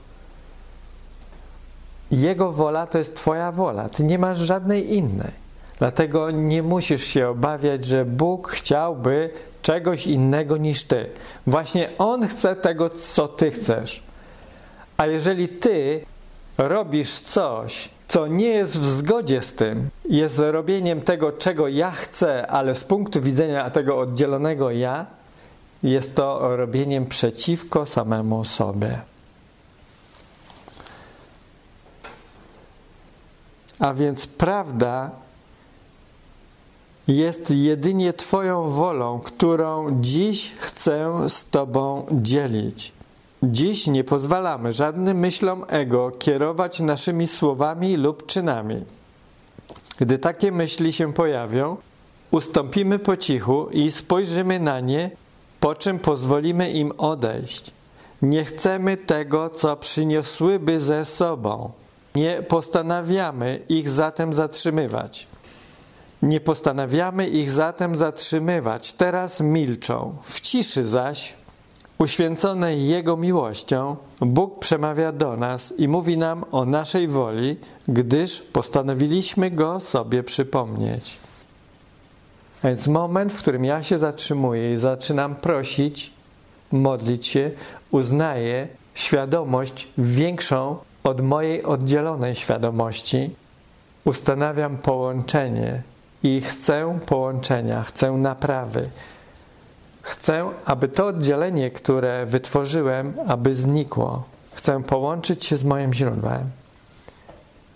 A: Jego wola to jest Twoja wola. Ty nie masz żadnej innej. Dlatego nie musisz się obawiać, że Bóg chciałby czegoś innego niż Ty. Właśnie On chce tego, co Ty chcesz. A jeżeli Ty robisz coś, co nie jest w zgodzie z tym, jest robieniem tego, czego ja chcę, ale z punktu widzenia tego oddzielonego ja, jest to robieniem przeciwko samemu sobie. A więc prawda jest jedynie Twoją wolą, którą dziś chcę z Tobą dzielić. Dziś nie pozwalamy żadnym myślom ego kierować naszymi słowami lub czynami. Gdy takie myśli się pojawią, ustąpimy po cichu i spojrzymy na nie, po czym pozwolimy im odejść. Nie chcemy tego, co przyniosłyby ze sobą. Nie postanawiamy ich zatem zatrzymywać. Nie postanawiamy ich zatem zatrzymywać. Teraz milczą. W ciszy zaś, uświęconej Jego miłością, Bóg przemawia do nas i mówi nam o naszej woli, gdyż postanowiliśmy Go sobie przypomnieć. A więc moment, w którym ja się zatrzymuję i zaczynam prosić, modlić się, uznaję świadomość większą od mojej oddzielonej świadomości, ustanawiam połączenie i chcę połączenia, chcę naprawy. Chcę, aby to oddzielenie, które wytworzyłem, aby znikło. Chcę połączyć się z moim źródłem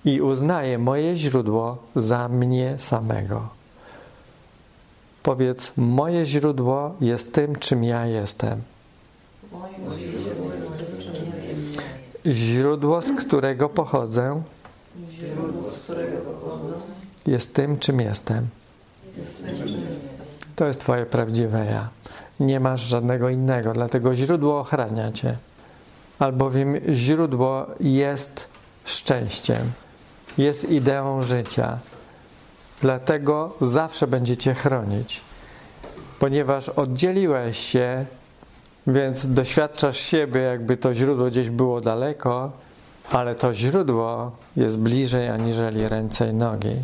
A: i uznaję moje źródło za mnie samego. Powiedz, moje źródło jest tym, czym ja jestem. Źródło, z którego pochodzę, jest tym, czym jestem. To jest Twoje prawdziwe ja. Nie masz żadnego innego, dlatego źródło ochrania Cię. Albowiem źródło jest szczęściem, jest ideą życia. Dlatego zawsze będzie Cię chronić. Ponieważ oddzieliłeś się, więc doświadczasz siebie, jakby to źródło gdzieś było daleko, ale to źródło jest bliżej aniżeli ręce i nogi.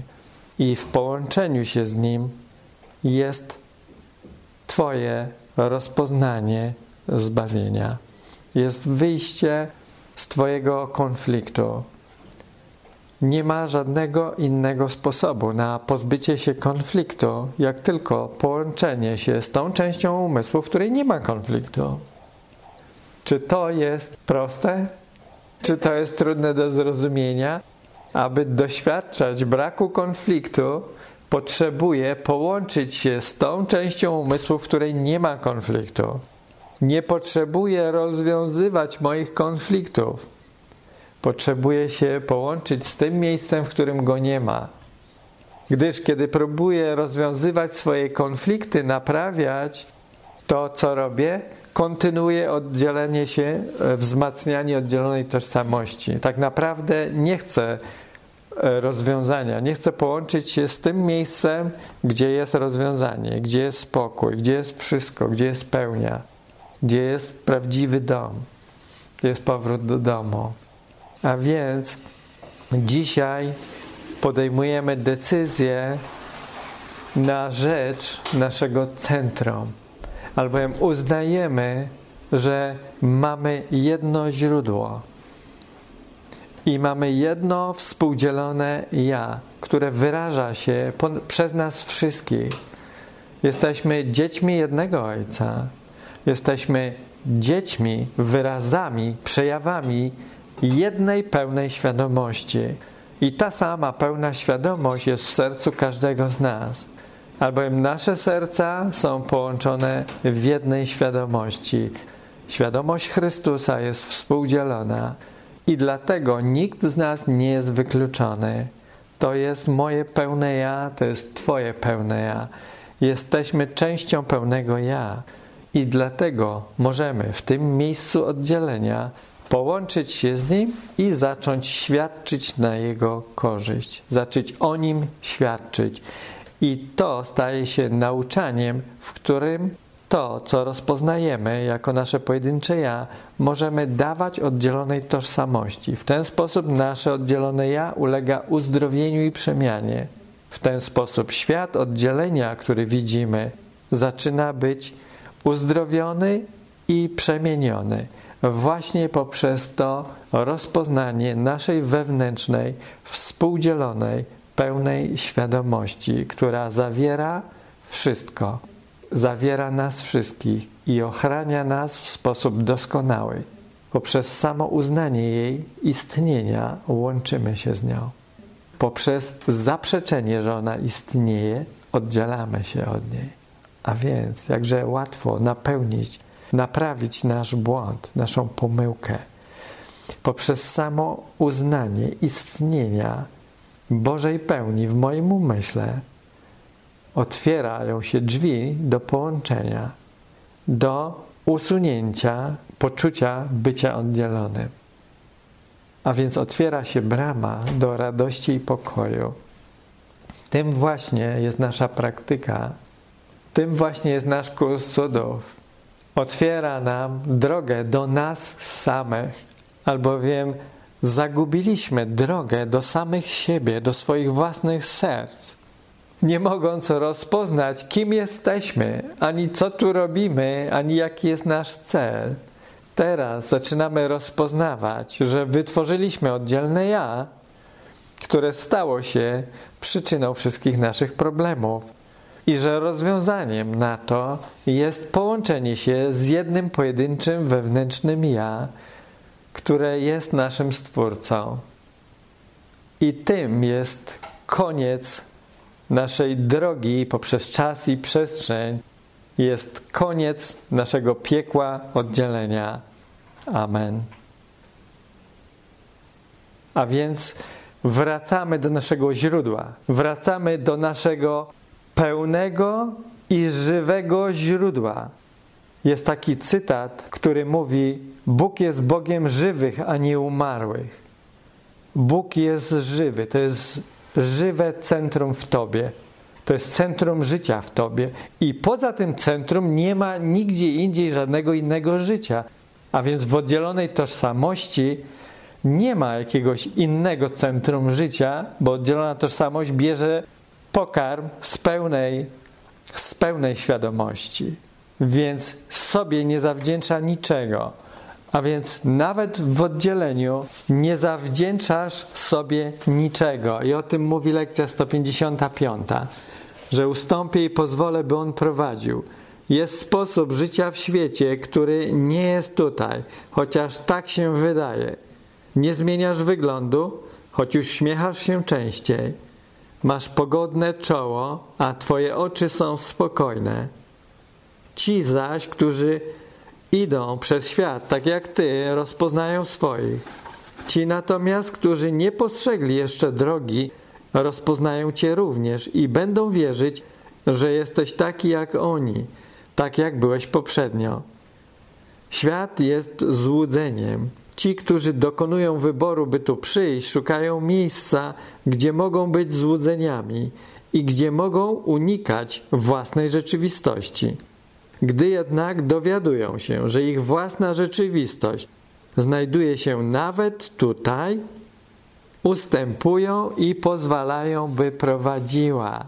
A: I w połączeniu się z nim jest Twoje rozpoznanie zbawienia. Jest wyjście z Twojego konfliktu. Nie ma żadnego innego sposobu na pozbycie się konfliktu, jak tylko połączenie się z tą częścią umysłu, w której nie ma konfliktu. Czy to jest proste? Czy to jest trudne do zrozumienia? Aby doświadczać braku konfliktu, potrzebuje połączyć się z tą częścią umysłu, w której nie ma konfliktu. Nie potrzebuję rozwiązywać moich konfliktów. Potrzebuję się połączyć z tym miejscem, w którym go nie ma. Gdyż kiedy próbuję rozwiązywać swoje konflikty, naprawiać to, co robię, kontynuuje oddzielenie się, e, wzmacnianie oddzielonej tożsamości. Tak naprawdę nie chcę rozwiązania, nie chcę połączyć się z tym miejscem, gdzie jest rozwiązanie, gdzie jest spokój, gdzie jest wszystko, gdzie jest pełnia, gdzie jest prawdziwy dom, gdzie jest powrót do domu. A więc dzisiaj podejmujemy decyzję na rzecz naszego centrum, albowiem uznajemy, że mamy jedno źródło i mamy jedno współdzielone ja, które wyraża się przez nas wszystkich. Jesteśmy dziećmi jednego Ojca. Jesteśmy dziećmi, wyrazami, przejawami jednej pełnej świadomości. I ta sama pełna świadomość jest w sercu każdego z nas. Albowiem nasze serca są połączone w jednej świadomości. Świadomość Chrystusa jest współdzielona i dlatego nikt z nas nie jest wykluczony. To jest moje pełne ja, to jest Twoje pełne ja. Jesteśmy częścią pełnego ja i dlatego możemy w tym miejscu oddzielenia połączyć się z Nim i zacząć świadczyć na Jego korzyść, zacząć o Nim świadczyć. I to staje się nauczaniem, w którym to, co rozpoznajemy jako nasze pojedyncze ja, możemy dawać oddzielonej tożsamości. W ten sposób nasze oddzielone ja ulega uzdrowieniu i przemianie. W ten sposób świat oddzielenia, który widzimy, zaczyna być uzdrowiony i przemieniony właśnie poprzez to rozpoznanie naszej wewnętrznej, współdzielonej, pełnej świadomości, która zawiera wszystko, zawiera nas wszystkich i ochrania nas w sposób doskonały. Poprzez samo uznanie jej istnienia łączymy się z nią. Poprzez zaprzeczenie, że ona istnieje, oddzielamy się od niej. A więc jakże łatwo napełnić, naprawić nasz błąd, naszą pomyłkę. Poprzez samo uznanie istnienia Bożej pełni w moim umyśle otwierają się drzwi do połączenia, do usunięcia poczucia bycia oddzielonym. A więc otwiera się brama do radości i pokoju. Tym właśnie jest nasza praktyka, tym właśnie jest nasz kurs cudów. Otwiera nam drogę do nas samych, albowiem zagubiliśmy drogę do samych siebie, do swoich własnych serc, nie mogąc rozpoznać, kim jesteśmy, ani co tu robimy, ani jaki jest nasz cel. Teraz zaczynamy rozpoznawać, że wytworzyliśmy oddzielne ja, które stało się przyczyną wszystkich naszych problemów. I że rozwiązaniem na to jest połączenie się z jednym pojedynczym wewnętrznym ja, które jest naszym Stwórcą. I tym jest koniec naszej drogi poprzez czas i przestrzeń. Jest koniec naszego piekła oddzielenia. Amen. A więc wracamy do naszego źródła, wracamy do naszego pełnego i żywego źródła. Jest taki cytat, który mówi: Bóg jest Bogiem żywych, a nie umarłych. Bóg jest żywy, to jest żywe centrum w Tobie. To jest centrum życia w Tobie. I poza tym centrum nie ma nigdzie indziej żadnego innego życia. A więc w oddzielonej tożsamości nie ma jakiegoś innego centrum życia, bo oddzielona tożsamość bierze pokarm z pełnej, z pełnej świadomości. Więc sobie nie zawdzięcza niczego. A więc nawet w oddzieleniu nie zawdzięczasz sobie niczego. I o tym mówi lekcja 155, że ustąpię i pozwolę, by on prowadził. Jest sposób życia w świecie, który nie jest tutaj, chociaż tak się wydaje. Nie zmieniasz wyglądu, choć uśmiechasz się częściej. Masz pogodne czoło, a twoje oczy są spokojne. Ci zaś, którzy idą przez świat, tak jak ty, rozpoznają swoich. Ci natomiast, którzy nie postrzegli jeszcze drogi, rozpoznają cię również i będą wierzyć, że jesteś taki jak oni, tak jak byłeś poprzednio. Świat jest złudzeniem. Ci, którzy dokonują wyboru, by tu przyjść, szukają miejsca, gdzie mogą być złudzeniami i gdzie mogą unikać własnej rzeczywistości. Gdy jednak dowiadują się, że ich własna rzeczywistość znajduje się nawet tutaj, ustępują i pozwalają, by prowadziła.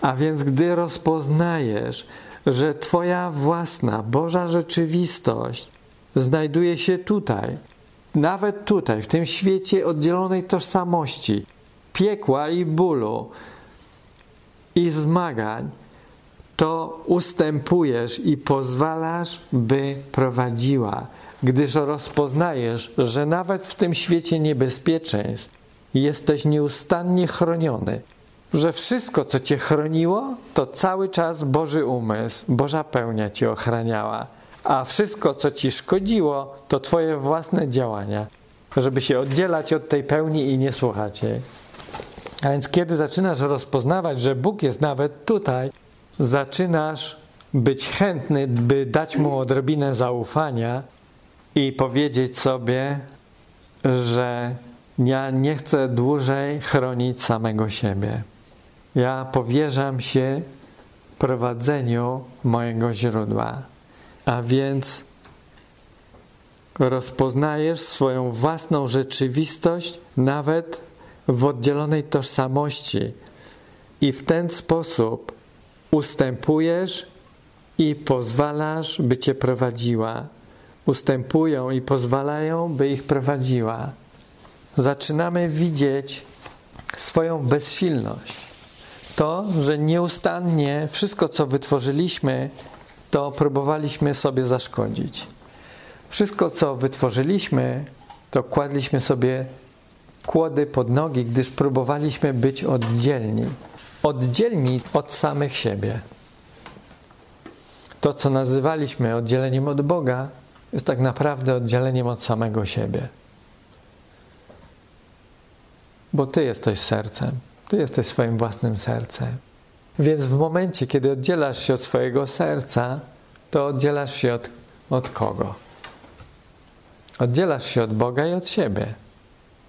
A: A więc gdy rozpoznajesz, że Twoja własna Boża rzeczywistość znajduje się tutaj, nawet tutaj, w tym świecie oddzielonej tożsamości, piekła i bólu i zmagań, to ustępujesz i pozwalasz, by prowadziła, gdyż rozpoznajesz, że nawet w tym świecie niebezpieczeństw jesteś nieustannie chroniony, że wszystko, co cię chroniło, to cały czas Boży umysł, Boża pełnia cię ochraniała, a wszystko, co ci szkodziło, to twoje własne działania, żeby się oddzielać od tej pełni i nie słuchać jej. A więc kiedy zaczynasz rozpoznawać, że Bóg jest nawet tutaj, zaczynasz być chętny, by dać Mu odrobinę zaufania i powiedzieć sobie, że ja nie chcę dłużej chronić samego siebie. Ja powierzam się prowadzeniu mojego źródła. A więc rozpoznajesz swoją własną rzeczywistość nawet w oddzielonej tożsamości i w ten sposób ustępujesz i pozwalasz, by cię prowadziła. Ustępują i pozwalają, by ich prowadziła. Zaczynamy widzieć swoją bezsilność. To, że nieustannie wszystko, co wytworzyliśmy, to próbowaliśmy sobie zaszkodzić. Wszystko, co wytworzyliśmy, to kładliśmy sobie kłody pod nogi, gdyż próbowaliśmy być oddzielni. Oddzielni od samych siebie. To, co nazywaliśmy oddzieleniem od Boga, jest tak naprawdę oddzieleniem od samego siebie. Bo Ty jesteś sercem. Ty jesteś swoim własnym sercem. Więc w momencie, kiedy oddzielasz się od swojego serca, to oddzielasz się od, od kogo? Oddzielasz się od Boga i od siebie.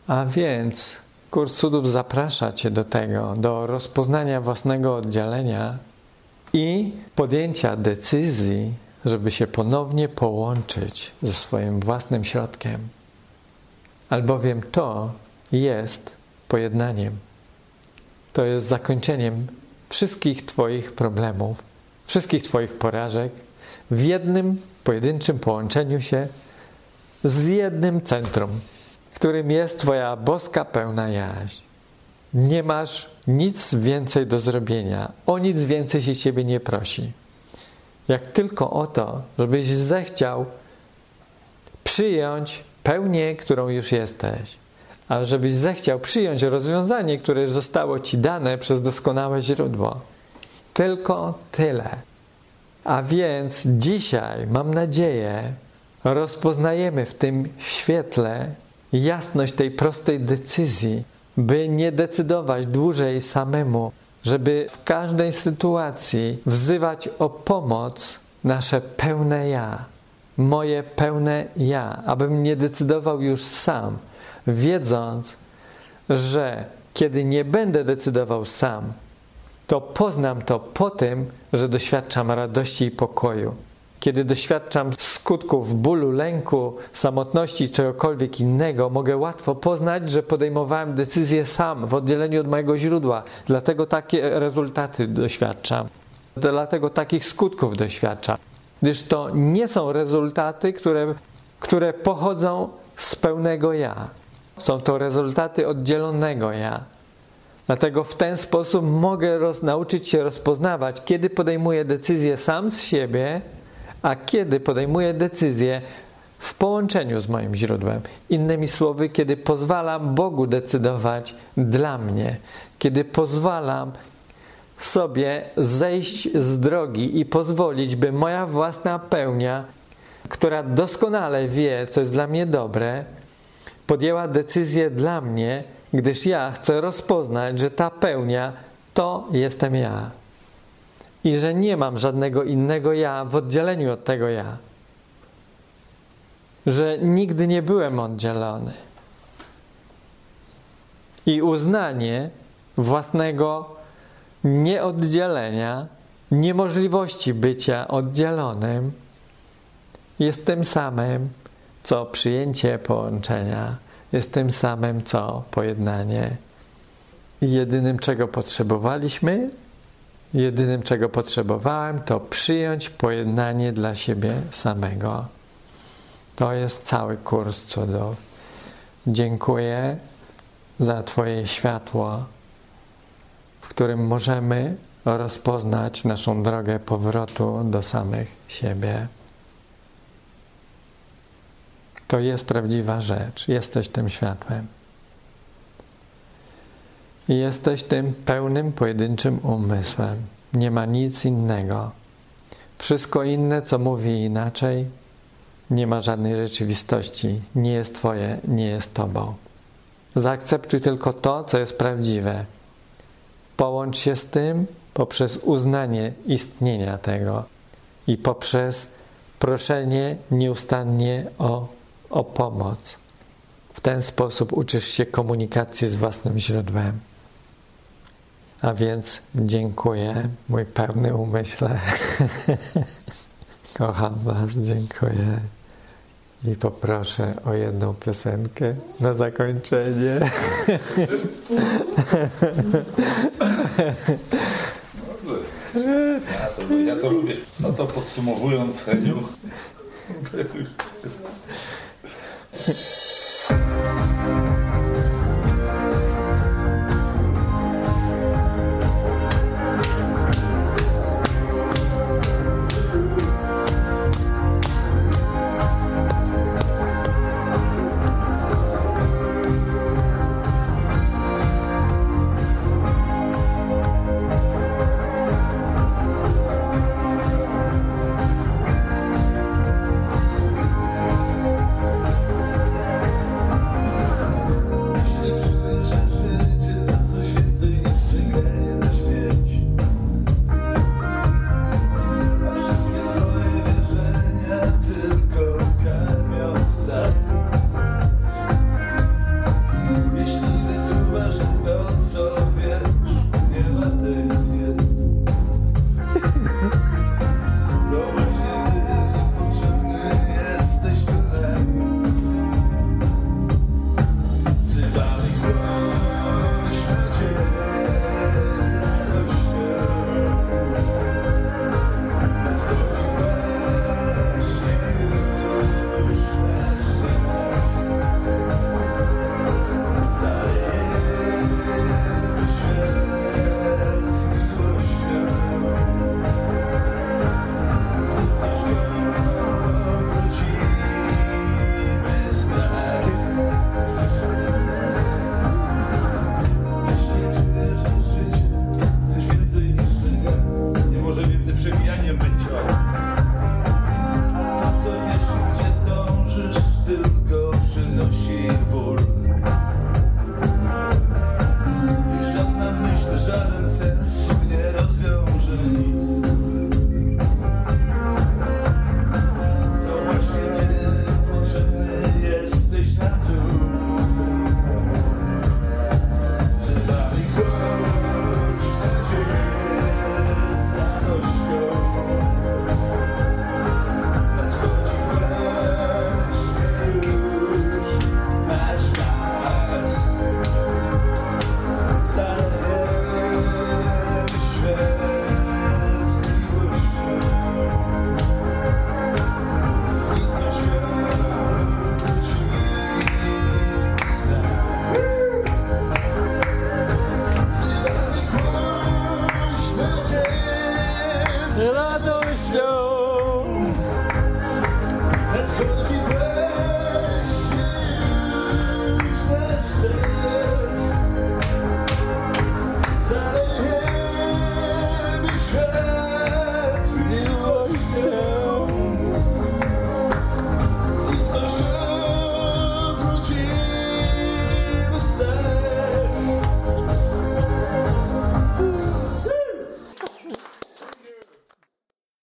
A: A więc kurs cudów zaprasza Cię do tego, do rozpoznania własnego oddzielenia i podjęcia decyzji, żeby się ponownie połączyć ze swoim własnym środkiem. Albowiem to jest pojednaniem. To jest zakończeniem wszystkich Twoich problemów, wszystkich Twoich porażek w jednym pojedynczym połączeniu się z jednym centrum, którym jest Twoja boska pełna jaźń. Nie masz nic więcej do zrobienia, o nic więcej się Ciebie nie prosi. Jak tylko o to, żebyś zechciał przyjąć pełnię, którą już jesteś, a żebyś zechciał przyjąć rozwiązanie, które zostało Ci dane przez doskonałe źródło. Tylko tyle. A więc dzisiaj, mam nadzieję, rozpoznajemy w tym świetle jasność tej prostej decyzji, by nie decydować dłużej samemu, żeby w każdej sytuacji wzywać o pomoc nasze pełne ja, moje pełne ja, abym nie decydował już sam, wiedząc, że kiedy nie będę decydował sam, to poznam to po tym, że doświadczam radości i pokoju. Kiedy doświadczam skutków bólu, lęku, samotności, czegokolwiek innego, mogę łatwo poznać, że podejmowałem decyzję sam, w oddzieleniu od mojego źródła. Dlatego takie rezultaty doświadczam. Dlatego takich skutków doświadczam. Gdyż to nie są rezultaty, które, które pochodzą z pełnego ja. Są to rezultaty oddzielonego ja. Dlatego w ten sposób mogę roz, nauczyć się rozpoznawać, kiedy podejmuję decyzję sam z siebie, a kiedy podejmuję decyzję w połączeniu z moim źródłem. Innymi słowy, kiedy pozwalam Bogu decydować dla mnie, kiedy pozwalam sobie zejść z drogi i pozwolić, by moja własna pełnia, która doskonale wie, co jest dla mnie dobre, podjęła decyzję dla mnie, gdyż ja chcę rozpoznać, że ta pełnia to jestem ja. I że nie mam żadnego innego ja w oddzieleniu od tego ja. Że nigdy nie byłem oddzielony. I uznanie własnego nieoddzielenia, niemożliwości bycia oddzielonym jest tym samym, co przyjęcie połączenia, jest tym samym, co pojednanie. Jedynym, czego potrzebowaliśmy, Jedynym, czego potrzebowałem, to przyjąć pojednanie dla siebie samego. To jest cały kurs cudów. Dziękuję za Twoje światło, w którym możemy rozpoznać naszą drogę powrotu do samych siebie. To jest prawdziwa rzecz. Jesteś tym światłem. I jesteś tym pełnym, pojedynczym umysłem. Nie ma nic innego. Wszystko inne, co mówi inaczej, nie ma żadnej rzeczywistości. Nie jest Twoje, nie jest Tobą. Zaakceptuj tylko to, co jest prawdziwe. Połącz się z tym poprzez uznanie istnienia tego i poprzez proszenie nieustannie o, o pomoc. W ten sposób uczysz się komunikacji z własnym źródłem. A więc dziękuję, mój pełny umyśle. Kocham Was, dziękuję. I poproszę o jedną piosenkę na zakończenie.
C: Dobrze. Ja to, ja to lubię. No to podsumowując, Heniu,